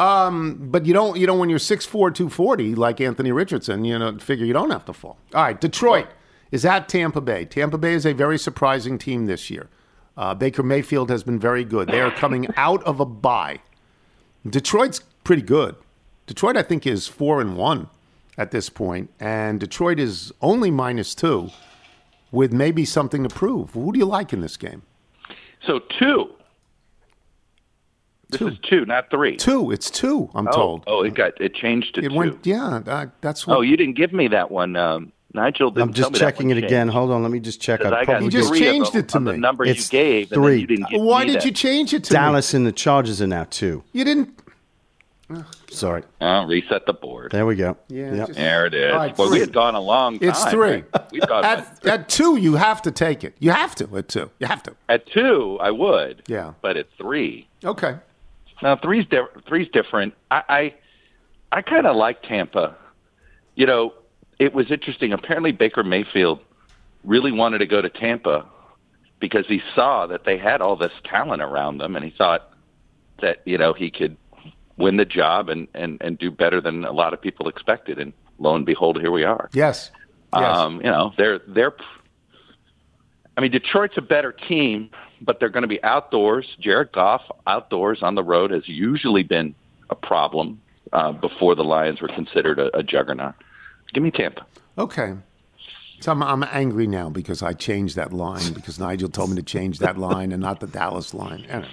Um, but you don't. You know, when you're 6'4", 240, like Anthony Richardson, you know, figure you don't have to fall. All right, Detroit is at Tampa Bay. Tampa Bay is a very surprising team this year. Uh, Baker Mayfield has been very good. They are coming out of a bye. Detroit's pretty good. Detroit, I think, is four and one at this point, and Detroit is only minus two, with maybe something to prove. Who do you like in this game? So two. This Two. is two, not three. Two. It's two. I'm oh, told. Oh, it got it changed to It two. went. Yeah, uh, that's what. oh, you didn't give me that one, um, Nigel. Didn't I'm just tell me that checking one it again. Hold on, let me just check. I I got probably You just three did. of changed them it to of the me. numbers It's you gave, and then three. you didn't give Why me did that. you change it to me? Dallas and the Chargers are now two. You didn't. Sorry. Oh, reset the board. There we go. Yeah, Yep. just- There it is. All right, well, we three. had gone a long time. It's three. right? We've gone At, at two, you have to take it. You have to at two. You have to. at two. I would. Yeah. But at three, Okay. Now three's di- three's different. I I, I kind of like Tampa. You know, it was interesting. Apparently, Baker Mayfield really wanted to go to Tampa because he saw that they had all this talent around them, and he thought that you know he could win the job and and and do better than a lot of people expected. And lo and behold, here we are. Yes. Yes. Um, you know, they're they're. I mean, Detroit's a better team, but they're going to be outdoors. Jared Goff outdoors on the road has usually been a problem uh, before the Lions were considered a, a juggernaut. Give me Tampa. okay. So I'm, I'm angry now because I changed that line because Nigel told me to change that line and not the Dallas line. Anyway,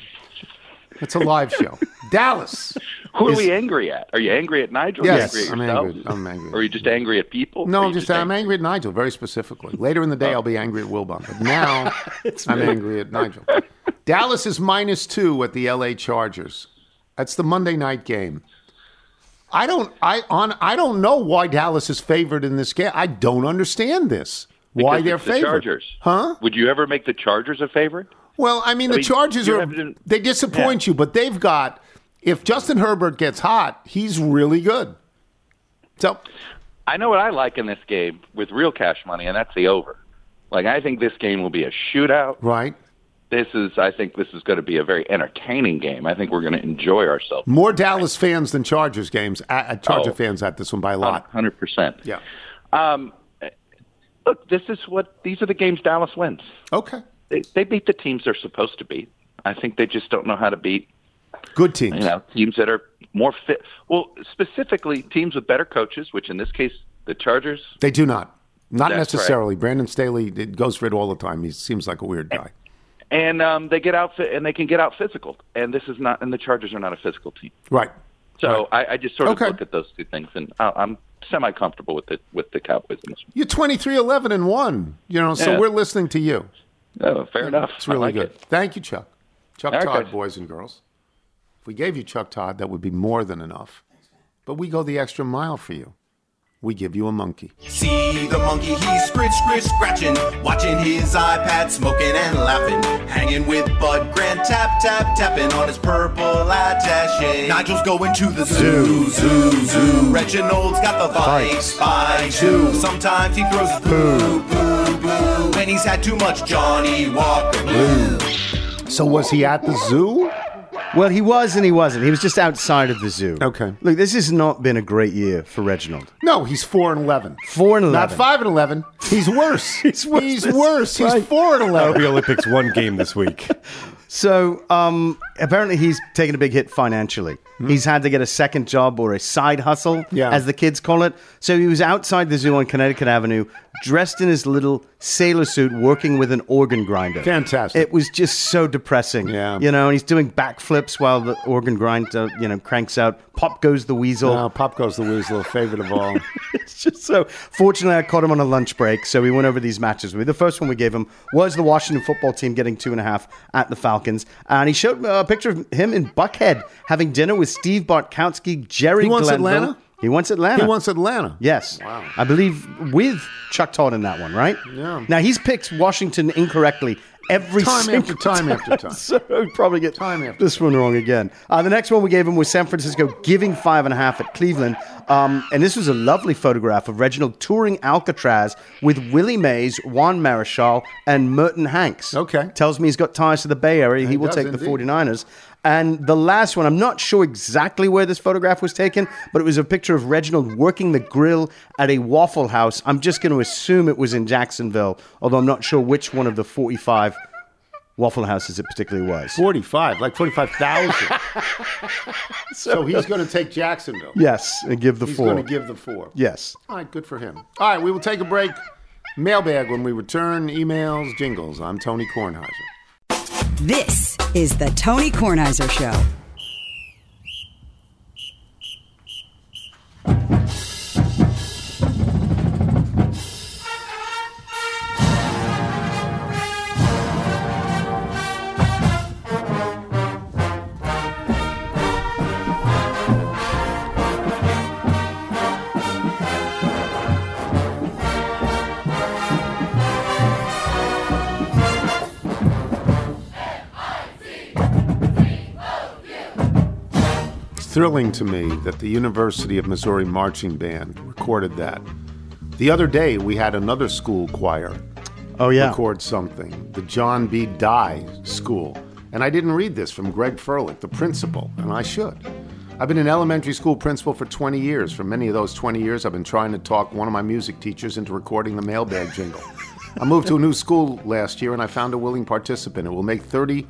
It's a live show. Dallas. Who are we angry at? Are you angry at Nigel? Yes, are you I'm angry at? I'm angry. Or are you just angry at people? No, I'm you just I'm angry at Nigel very specifically. Later in the day, oh. I'll be angry at Wilbon, but now I'm angry at Nigel. Dallas is minus two at the LA Chargers. That's the Monday night game. I don't I on I don't know why Dallas is favored in this game. I don't understand this. why they're the favored? Chargers. Huh? Would you ever make the Chargers a favorite? Well, I mean, I the mean, Chargers you're are having- they disappoint you, but they've got if Justin Herbert gets hot, he's really good. So I know what I like in this game with real cash money, and that's the over. Like I think this game will be a shootout. right, This is I think this is going to be a very entertaining game. I think we're going to enjoy ourselves. more Dallas fans than Chargers games. Uh, Charger Oh. fans at this one by a lot. Hundred percent. Yeah. Um, look, this is what these are the games Dallas wins. Okay. They, they beat the teams they're supposed to beat. I think they just don't know how to beat Good teams. you know teams that are more fit. Well, specifically teams with better coaches, which in this case the Chargers. They do not. Not That's necessarily. Brandon Staley it goes for it all the time. He seems like a weird guy. And um, they get out and they can get out physical, and this is not. And the Chargers are not a physical team. Right. So I, I just sort of Okay. look at those two things, and I, I'm semi comfortable with it with the Cowboys in this You're 23 11 and 1. You know, so Yeah. we're listening to you. One. Oh, fair enough. It's really like good. It. Thank you, Chuck. Chuck All right, Todd, guys. boys and girls. If we gave you Chuck Todd, that would be more than enough. But we go the extra mile for you. We give you a monkey. See the monkey, he's scritch, scritch, scratching, watching his iPad, smoking and laughing, hanging hanging with Bud Grant, tap, tap, tapping on his purple attache. Nigel's going to the zoo, zoo, zoo. Reginald's got the vice by two. Sometimes he throws his poo, poo, poo. When he's had too much Johnnie Walker Blue. So was he at the zoo? Well, he was and he wasn't. He was just outside of the zoo. Okay. Look, this has not been a great year for Reginald. No, he's four and eleven. Four and eleven. Not five and eleven. He's worse. he's worse He's this- worse. He's right. four and eleven. The Olympics one game this week. So um, apparently he's taken a big hit financially. He's had to get a second job or a side hustle, Yeah. as the kids call it. So he was outside the zoo on Connecticut Avenue, dressed in his little sailor suit, working with an organ grinder. Fantastic. It was just so depressing. Yeah. You know, and he's doing backflips while the organ grinder, you know, cranks out. Pop goes the weasel. Oh, Pop goes the weasel, favorite of all. It's just so. Fortunately, I caught him on a lunch break, so we went over these matches with. The first one we gave him was the Washington football team getting two and a half at the Falcons, and he showed uh, a picture of him in Buckhead having dinner with Steve Bartkowski, Jerry. He wants Glanville. Atlanta? He wants Atlanta. He wants Atlanta. Yes. Wow. I believe with Chuck Todd in that one, right? Yeah. Now he's picked Washington incorrectly every Time after time after time. so he'll probably get Time after this one wrong again. Uh, the next one we gave him was San Francisco giving five and a half at Cleveland. Um, and this was a lovely photograph of Reginald touring Alcatraz with Willie Mays, Juan Marichal, and Merton Hanks. Okay. Tells me he's got ties to the Bay Area. He, He will take the indeed. 49ers. And the last one, I'm not sure exactly where this photograph was taken, but it was a picture of Reginald working the grill at a Waffle House. I'm just going to assume it was in Jacksonville, although I'm not sure which one of the 45 Waffle Houses it particularly was. 45, like 45,000. so he's going to take Jacksonville. Yes, and give the He's four. going to give the four. Yes. All right, good for him. All right, we will take a break. Mailbag when we return. Emails, jingles. I'm Tony Kornheiser. This is the Tony Kornheiser Show. Thrilling to me that the University of Missouri Marching Band recorded that. The other day, we had another school choir Oh, yeah. record something, the John B. Dye School. And I didn't read this from Greg Furlick, the principal, and I should. I've been an elementary school principal for 20 years. For many of those 20 years, I've been trying to talk one of my music teachers into recording the mailbag jingle. I moved to a new school last year and I found a willing participant. It will make 30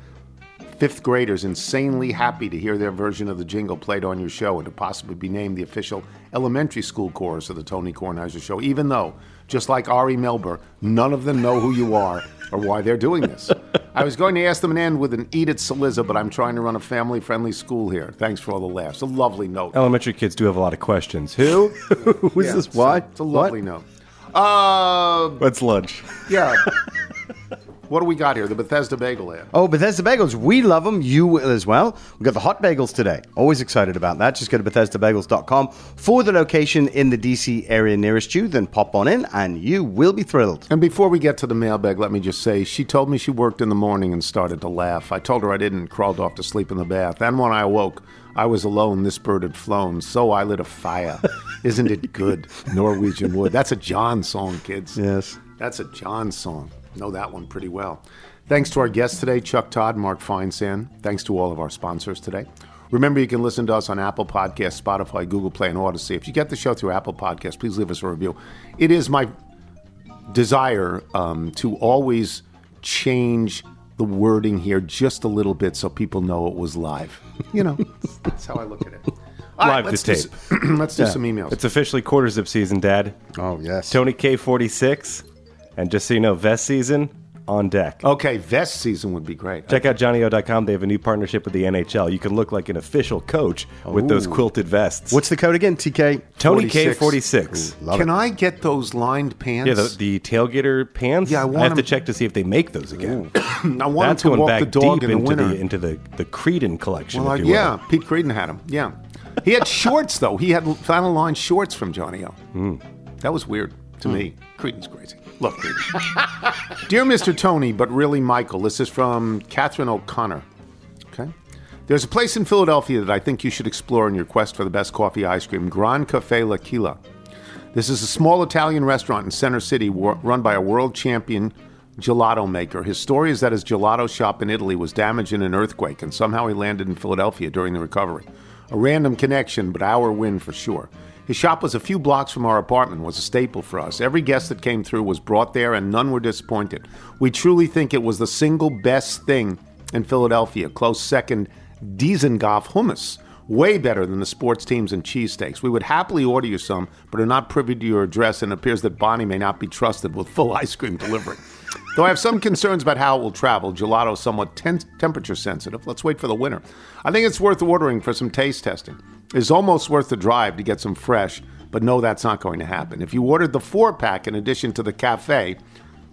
fifth graders insanely happy to hear their version of the jingle played on your show and to possibly be named the official elementary school chorus of the Tony Kornheiser Show, even though, just like Ari Melber, none of them know who you are or why they're doing this. I was going to ask them an end with an Edith Saliza, but I'm trying to run a family friendly school here. Thanks for all the laughs. A lovely note. Elementary kids do have a lot of questions. Who? Who's Yeah, this? it's a- It's a lovely note. Uh, What's lunch? yeah. what do we got here? The Bethesda Bagel ad. Oh, Bethesda Bagels. We love them. You will as well. We've got the hot bagels today. Always excited about that. Just go to BethesdaBagels.com for the location in the DC area nearest you. Then pop on in and you will be thrilled. And before we get to the mailbag, let me just say she told me she worked in the morning and started to laugh. I told her I didn't, crawled off to sleep in the bath. And when I awoke, I was alone. This bird had flown, so I lit a fire. Isn't it good? Norwegian wood. That's a John song, kids. Yes. That's a John song. Know that one pretty well. Thanks to our guests today, Chuck Todd, Mark Feinsand. Thanks to all of our sponsors today. Remember, you can listen to us on Apple Podcasts, Spotify, Google Play, and Audacy. If you get the show through Apple Podcasts, please leave us a review. It is my desire um, to always change the wording here just a little bit so people know it was live. You know, that's how I look at it. All right, Live let's to do tape. s- let's do some emails. It's officially quarter zip season, Dad. Oh, yes. Tony K46. And just so you know, vest season on deck. Okay, vest season would be great. Check out JohnnyO.com. They have a new partnership with the NHL. You can look like an official coach with those quilted vests. What's the code again? TK? Tony 46. K46. Love Can it. I get those lined pants? Yeah, the, the tailgater pants. Yeah, I want have to 'em- check to see if they make those again. I want That's to going walk back the dog deep in the into winter. the into the the Creedon collection. well, if I- you will. yeah, Pete Creedon had them. Yeah, he had shorts though. He had final line shorts from johnnie-O. Hmm. That was weird. to me. Creedon's crazy. Creedon. Dear Mr. Tony, but really Michael, this is from Catherine O'Connor. Okay. There's a place in Philadelphia that I think you should explore in your quest for the best coffee ice cream, Gran Caffe L'Aquila. This is a small Italian restaurant in Center City run by a world champion gelato maker. His story is that his gelato shop in Italy was damaged in an earthquake, and somehow he landed in Philadelphia during the recovery. A random connection, but our win for sure. His shop was a few blocks from our apartment, was a staple for us. Every guest that came through was brought there, and none were disappointed. We truly think it was the single best thing in Philadelphia. Close second, Dizengoff hummus. Way better than the sports teams and cheesesteaks. We would happily order you some, but are not privy to your address, and it appears that Bonnie may not be trusted with full ice cream delivery. Though I have some concerns about how it will travel, gelato is somewhat ten- temperature sensitive. Let's wait for the winter. I think it's worth ordering for some taste testing. It's almost worth the drive to get some fresh, but no, that's not going to happen. If you ordered the four pack in addition to the cafe,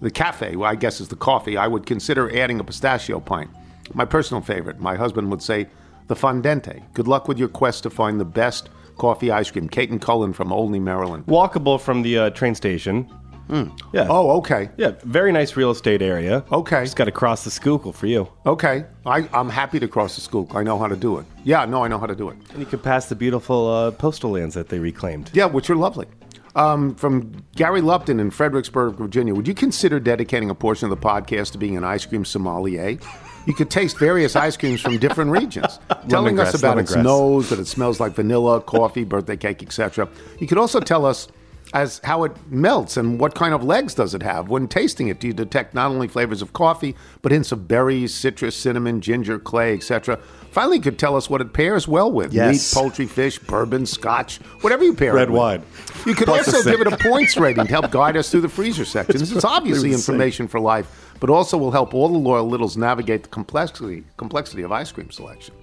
the cafe, well, I guess is the coffee, I would consider adding a pistachio pint. My personal favorite. My husband would say the fondente. Good luck with your quest to find the best coffee ice cream. Kate and Cullen from Olney, Maryland. Walkable from the uh, train station. Yeah. Oh, okay. Yeah, very nice real estate area. Okay. Just got to cross the Schuylkill for you. Okay. I, I'm happy to cross the school. I know how to do it. Yeah, no, I know how to do it. And you can pass the beautiful uh, postal lands that they reclaimed. Yeah, which are lovely. Um, from Gary Lupton in Fredericksburg, Virginia. Would you consider dedicating a portion of the podcast to being an ice cream sommelier? You could taste various ice creams from different regions, telling us Lemongrass, about its lemongrass. nose, that it smells like vanilla, coffee, birthday cake, etc. You could also tell us as how it melts and what kind of legs does it have. When tasting it, do you detect not only flavors of coffee, but hints of berries, citrus, cinnamon, ginger, clay, etc. Finally, you could tell us what it pairs well with: Yes. meat, poultry, fish, bourbon, scotch, whatever you pair Red it with. wine. You could Plus also give it a points rating to help guide us through the freezer section. This is obviously information for life, but also will help all the loyal littles navigate the complexity complexity of ice cream selection.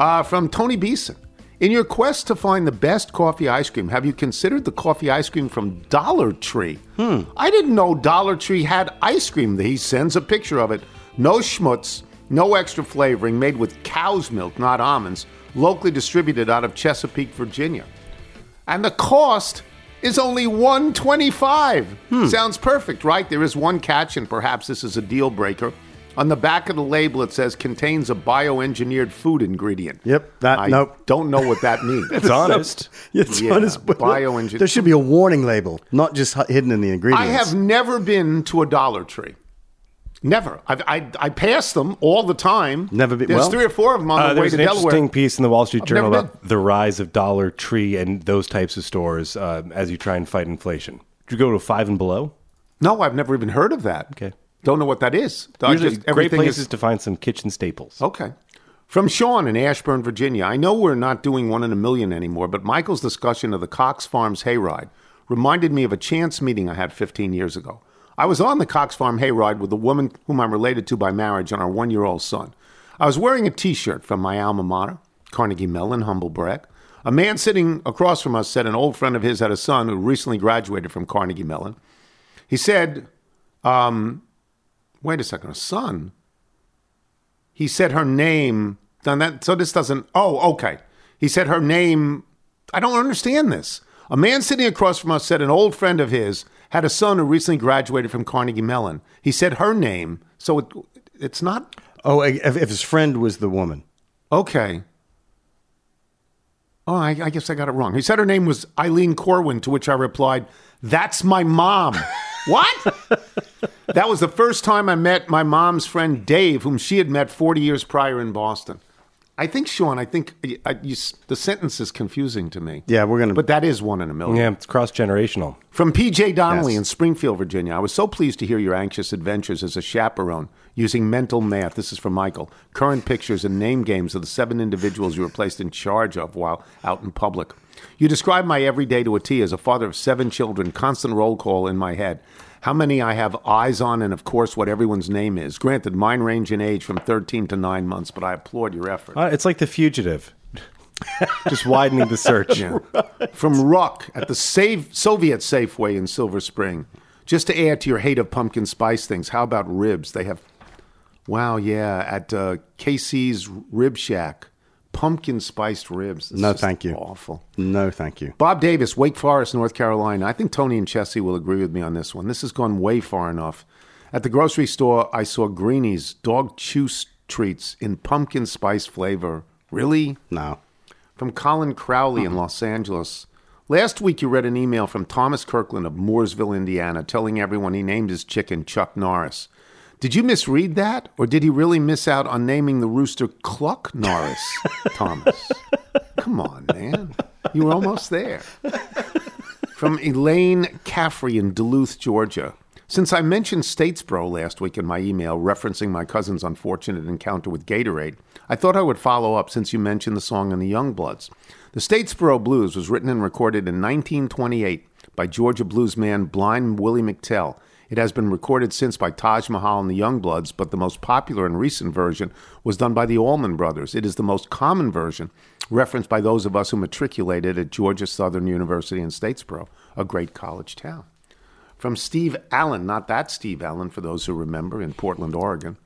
Uh, from Tony Beeson. In your quest to find the best coffee ice cream, have you considered the coffee ice cream from Dollar Tree? Hmm. I didn't know Dollar Tree had ice cream. He sends a picture of it. No schmutz, no extra flavoring, made with cow's milk, not almonds, locally distributed out of Chesapeake, Virginia. And the cost is only 125. Sounds perfect, right? There is one catch, and perhaps this is a deal breaker. On the back of the label, it says contains a bioengineered food ingredient. Yep, that- I nope. don't know what that means. It's honest. It's Yeah, honest, but bioengineered- There should be a warning label, not just hidden in the ingredients. I have never been to a Dollar Tree. Never. I've, I I pass them all the time. Never been- There's well- three or four of them on Uh, the way to Delaware. there's to an interesting piece in the Wall Street I've Journal about the rise of Dollar Tree and those types of stores uh, as you try and fight inflation. Did you go to five and below? No, I've never even heard of that. Okay. Don't know what that is. Usually just- great places is- to find some kitchen staples. Okay. From Sean in Ashburn, Virginia. I know we're not doing one in a million anymore, but Michael's discussion of the Cox Farms hayride reminded me of a chance meeting I had 15 years ago. I was on the Cox Farm hayride with a woman whom I'm related to by marriage and our one year old son. I was wearing a t shirt from my alma mater, Carnegie Mellon, humble brag. A man sitting across from us said an old friend of his had a son who recently graduated from Carnegie Mellon. He said, um, wait a second, a son? He said her name. Done that, so this doesn't. Oh, okay. He said her name. I don't understand this. A man sitting across from us said an old friend of his had a son who recently graduated from Carnegie Mellon. He said her name, so it, it's not Oh, if, if his friend was the woman. okay. Oh, I, I guess I got it wrong. He said her name was Eileen Corwin, to which I replied, "That's my mom." what? that was the first time I met my mom's friend Dave, whom she had met 40 years prior in Boston. I think, Sean, I think I, you, the sentence is confusing to me. Yeah, we're gonna. But that is one in a million. Yeah, it's cross generational. From PJ Donnelly Yes. in Springfield, Virginia. I was so pleased to hear your anxious adventures as a chaperone using mental math. This is from Michael. Current pictures and name games of the seven individuals you were placed in charge of while out in public. You describe my everyday to a T as a father of seven children, constant roll call in my head. How many I have eyes on, and of course, what everyone's name is. Granted, mine range in age from 13 to 9 months, but I applaud your effort. Uh, it's like the fugitive. Just widening the search. Yeah. From Ruck at the Save, Soviet Safeway in Silver Spring. Just to add to your hate of pumpkin spice things, how about ribs? They have, wow, yeah, at uh, KC's Rib Shack, pumpkin spiced ribs. This No, thank you. Awful. No, thank you. Bob Davis, Wake Forest, North Carolina. I think Tony and Chessie will agree with me on this one. This has gone way far enough. At the grocery store, I saw Greenies dog chew treats in pumpkin spice flavor. Really? No. From Colin Crowley in Los Angeles. Last week, you read an email from Thomas Kirkland of Mooresville, Indiana, telling everyone he named his chicken Chuck Norris. Did you misread that, or did he really miss out on naming the rooster Cluck Norris, Thomas? Come on, man. You were almost there. From Elaine Caffrey in Duluth, Georgia. Since I mentioned Statesboro last week in my email referencing my cousin's unfortunate encounter with Gatorade, I thought I would follow up since you mentioned the song in the Youngbloods. The Statesboro Blues was written and recorded in 1928 by Georgia bluesman Blind Willie McTell. It has been recorded since by Taj Mahal and the Youngbloods, but the most popular and recent version was done by the Allman Brothers. It is the most common version, referenced by those of us who matriculated at Georgia Southern University in Statesboro, a great college town. From Steve Allen, not that Steve Allen, for those who remember, in Portland, Oregon.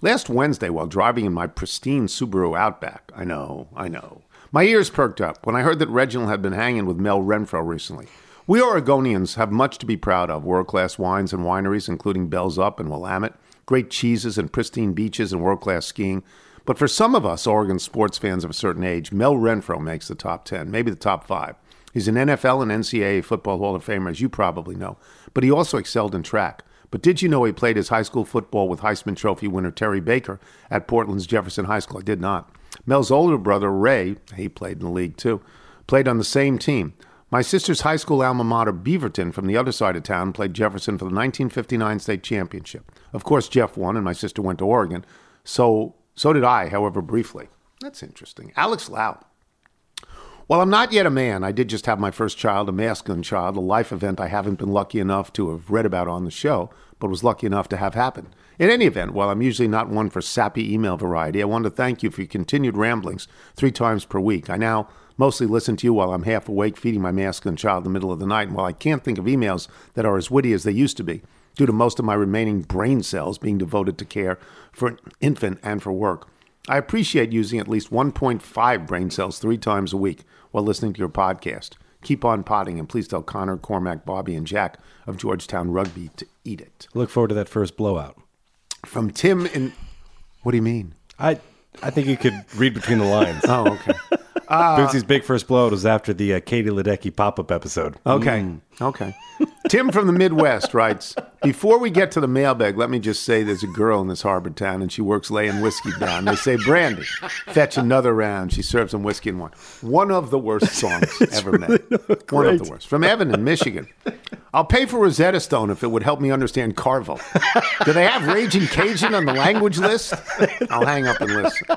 Last Wednesday, while driving in my pristine Subaru Outback, I know, I know, my ears perked up when I heard that Reginald had been hanging with Mel Renfro recently. We Oregonians have much to be proud of world class wines and wineries, including Bell's Up and Willamette, great cheeses and pristine beaches and world class skiing. But for some of us Oregon sports fans of a certain age, Mel Renfro makes the top 10, maybe the top five. He's an NFL and NCAA football Hall of Famer, as you probably know, but he also excelled in track. But did you know he played his high school football with Heisman Trophy winner Terry Baker at Portland's Jefferson High School? I did not. Mel's older brother, Ray, he played in the league too, played on the same team. My sister's high school alma mater, Beaverton, from the other side of town, played Jefferson for the 1959 state championship. Of course, Jeff won, and my sister went to Oregon. So, so did I, however, briefly. That's interesting. Alex Lau. While I'm not yet a man, I did just have my first child, a masculine child, a life event I haven't been lucky enough to have read about on the show, but was lucky enough to have happen. In any event, while I'm usually not one for sappy email variety, I want to thank you for your continued ramblings three times per week. I now mostly listen to you while I'm half awake feeding my masculine child in the middle of the night, and while I can't think of emails that are as witty as they used to be, due to most of my remaining brain cells being devoted to care for an infant and for work, I appreciate using at least 1.5 brain cells three times a week while listening to your podcast. Keep on potting, and please tell Connor, Cormac, Bobby, and Jack of Georgetown Rugby to eat it. Look forward to that first blowout. From Tim in. What do you mean? I I think you could read between the lines. Oh, okay. Bootsy's big first blowout was after the uh, Katie Ledecky pop up episode. Okay. Okay. Tim from the Midwest writes Before we get to the mailbag, let me just say there's a girl in this harbor town and she works laying whiskey down. They say, Brandy, fetch another round. She serves them whiskey and wine. One of the worst songs ever made. One of the worst. From Evan in Michigan. I'll pay for Rosetta Stone if it would help me understand Carville. Do they have Raging Cajun on the language list? I'll hang up and listen.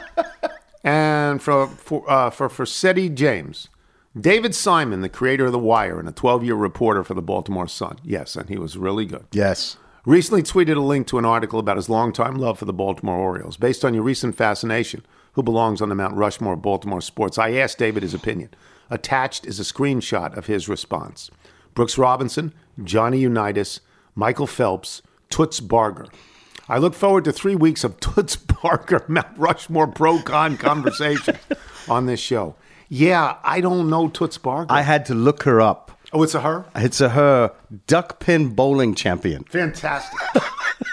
And for for uh, for Forsetti James, David Simon, the creator of The Wire and a 12-year reporter for the Baltimore Sun. Yes, and he was really good. Yes. Recently tweeted a link to an article about his longtime love for the Baltimore Orioles. Based on your recent fascination, who belongs on the Mount Rushmore of Baltimore sports, I asked David his opinion. Attached is a screenshot of his response. Brooks Robinson, Johnny Unitas, Michael Phelps, Toots Barger. I look forward to three weeks of Toots Barger Mount Rushmore pro con conversation on this show. Yeah, I don't know Toots Barger. I had to look her up. oh, it's a her? It's a her duck pin bowling champion. Fantastic.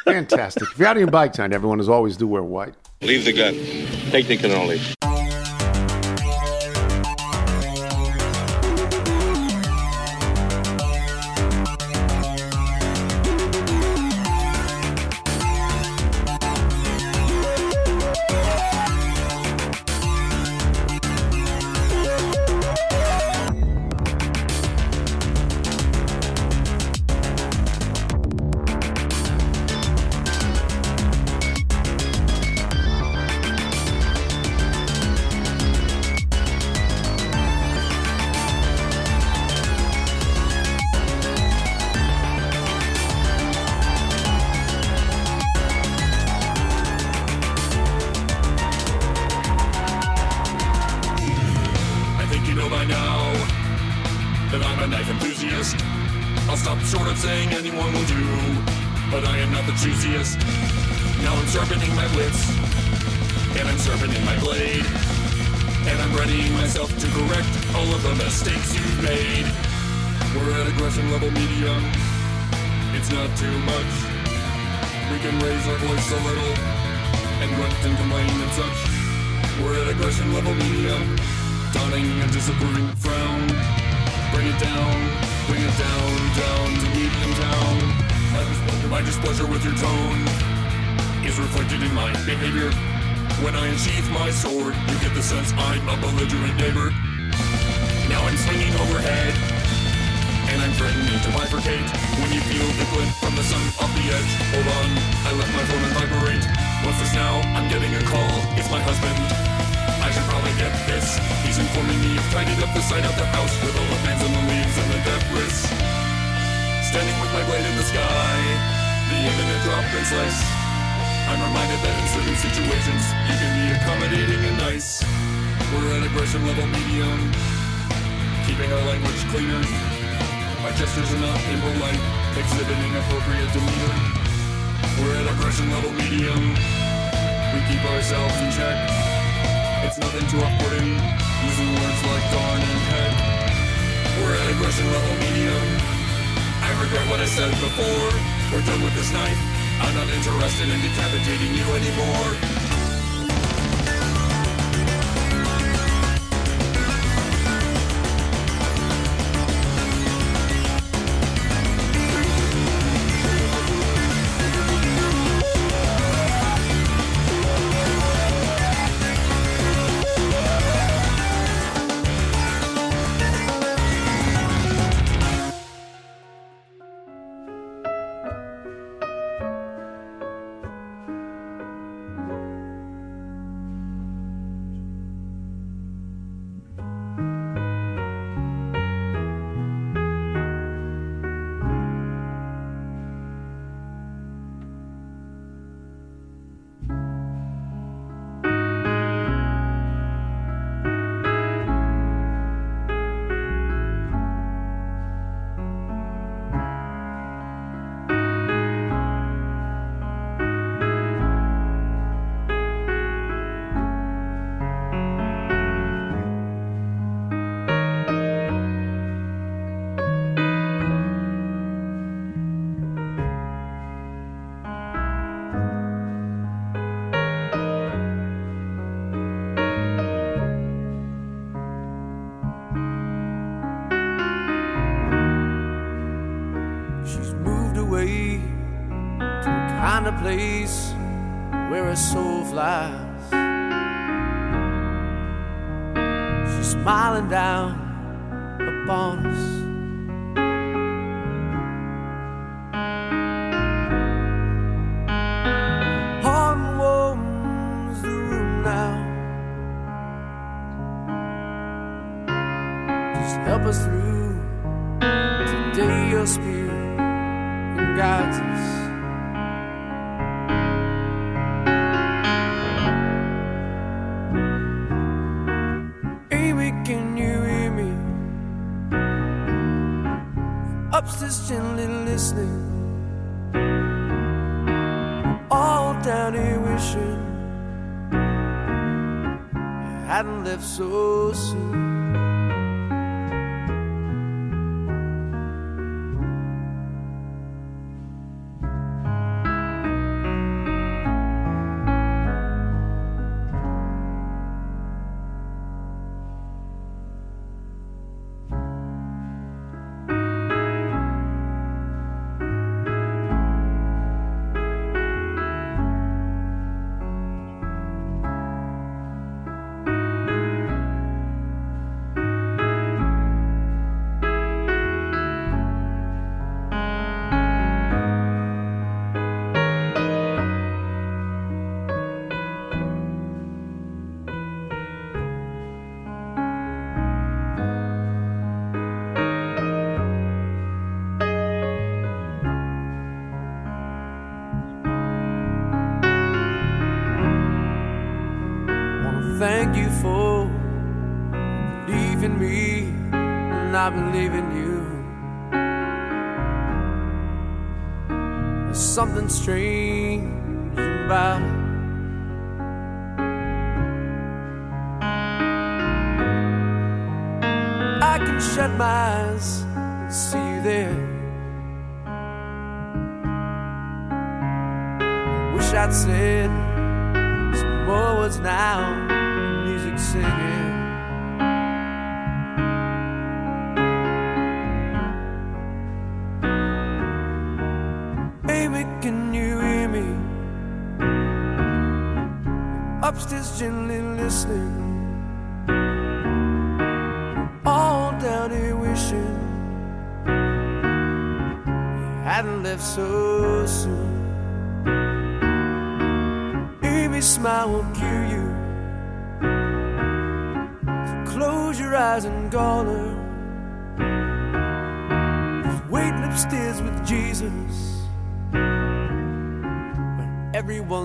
Fantastic. If you're out on your bike tonight, everyone, as always, do wear white. Leave the gun. Take the cannoli. Bifurcate. When you feel the glint from the sun off the edge, hold on, I left my phone and vibrate. What's this now? I'm getting a call. It's my husband. I should probably get this. He's informing me you've tidied up the side of the house with all the fans and the leaves and the debris. Standing with my blade in the sky, the imminent drop and slice. I'm reminded that in certain situations, you can be accommodating and nice. We're at aggression level medium, keeping our language cleaner. My gestures are not impolite, exhibiting appropriate demeanor. We're at aggression level medium, we keep ourselves in check. It's nothing too off-putting, using words like darn and heck. We're at aggression level medium. I regret what I said before. We're done with this night. I'm not interested in decapitating you anymore. Place where a soul flies. She's smiling down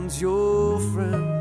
Everyone's your friend.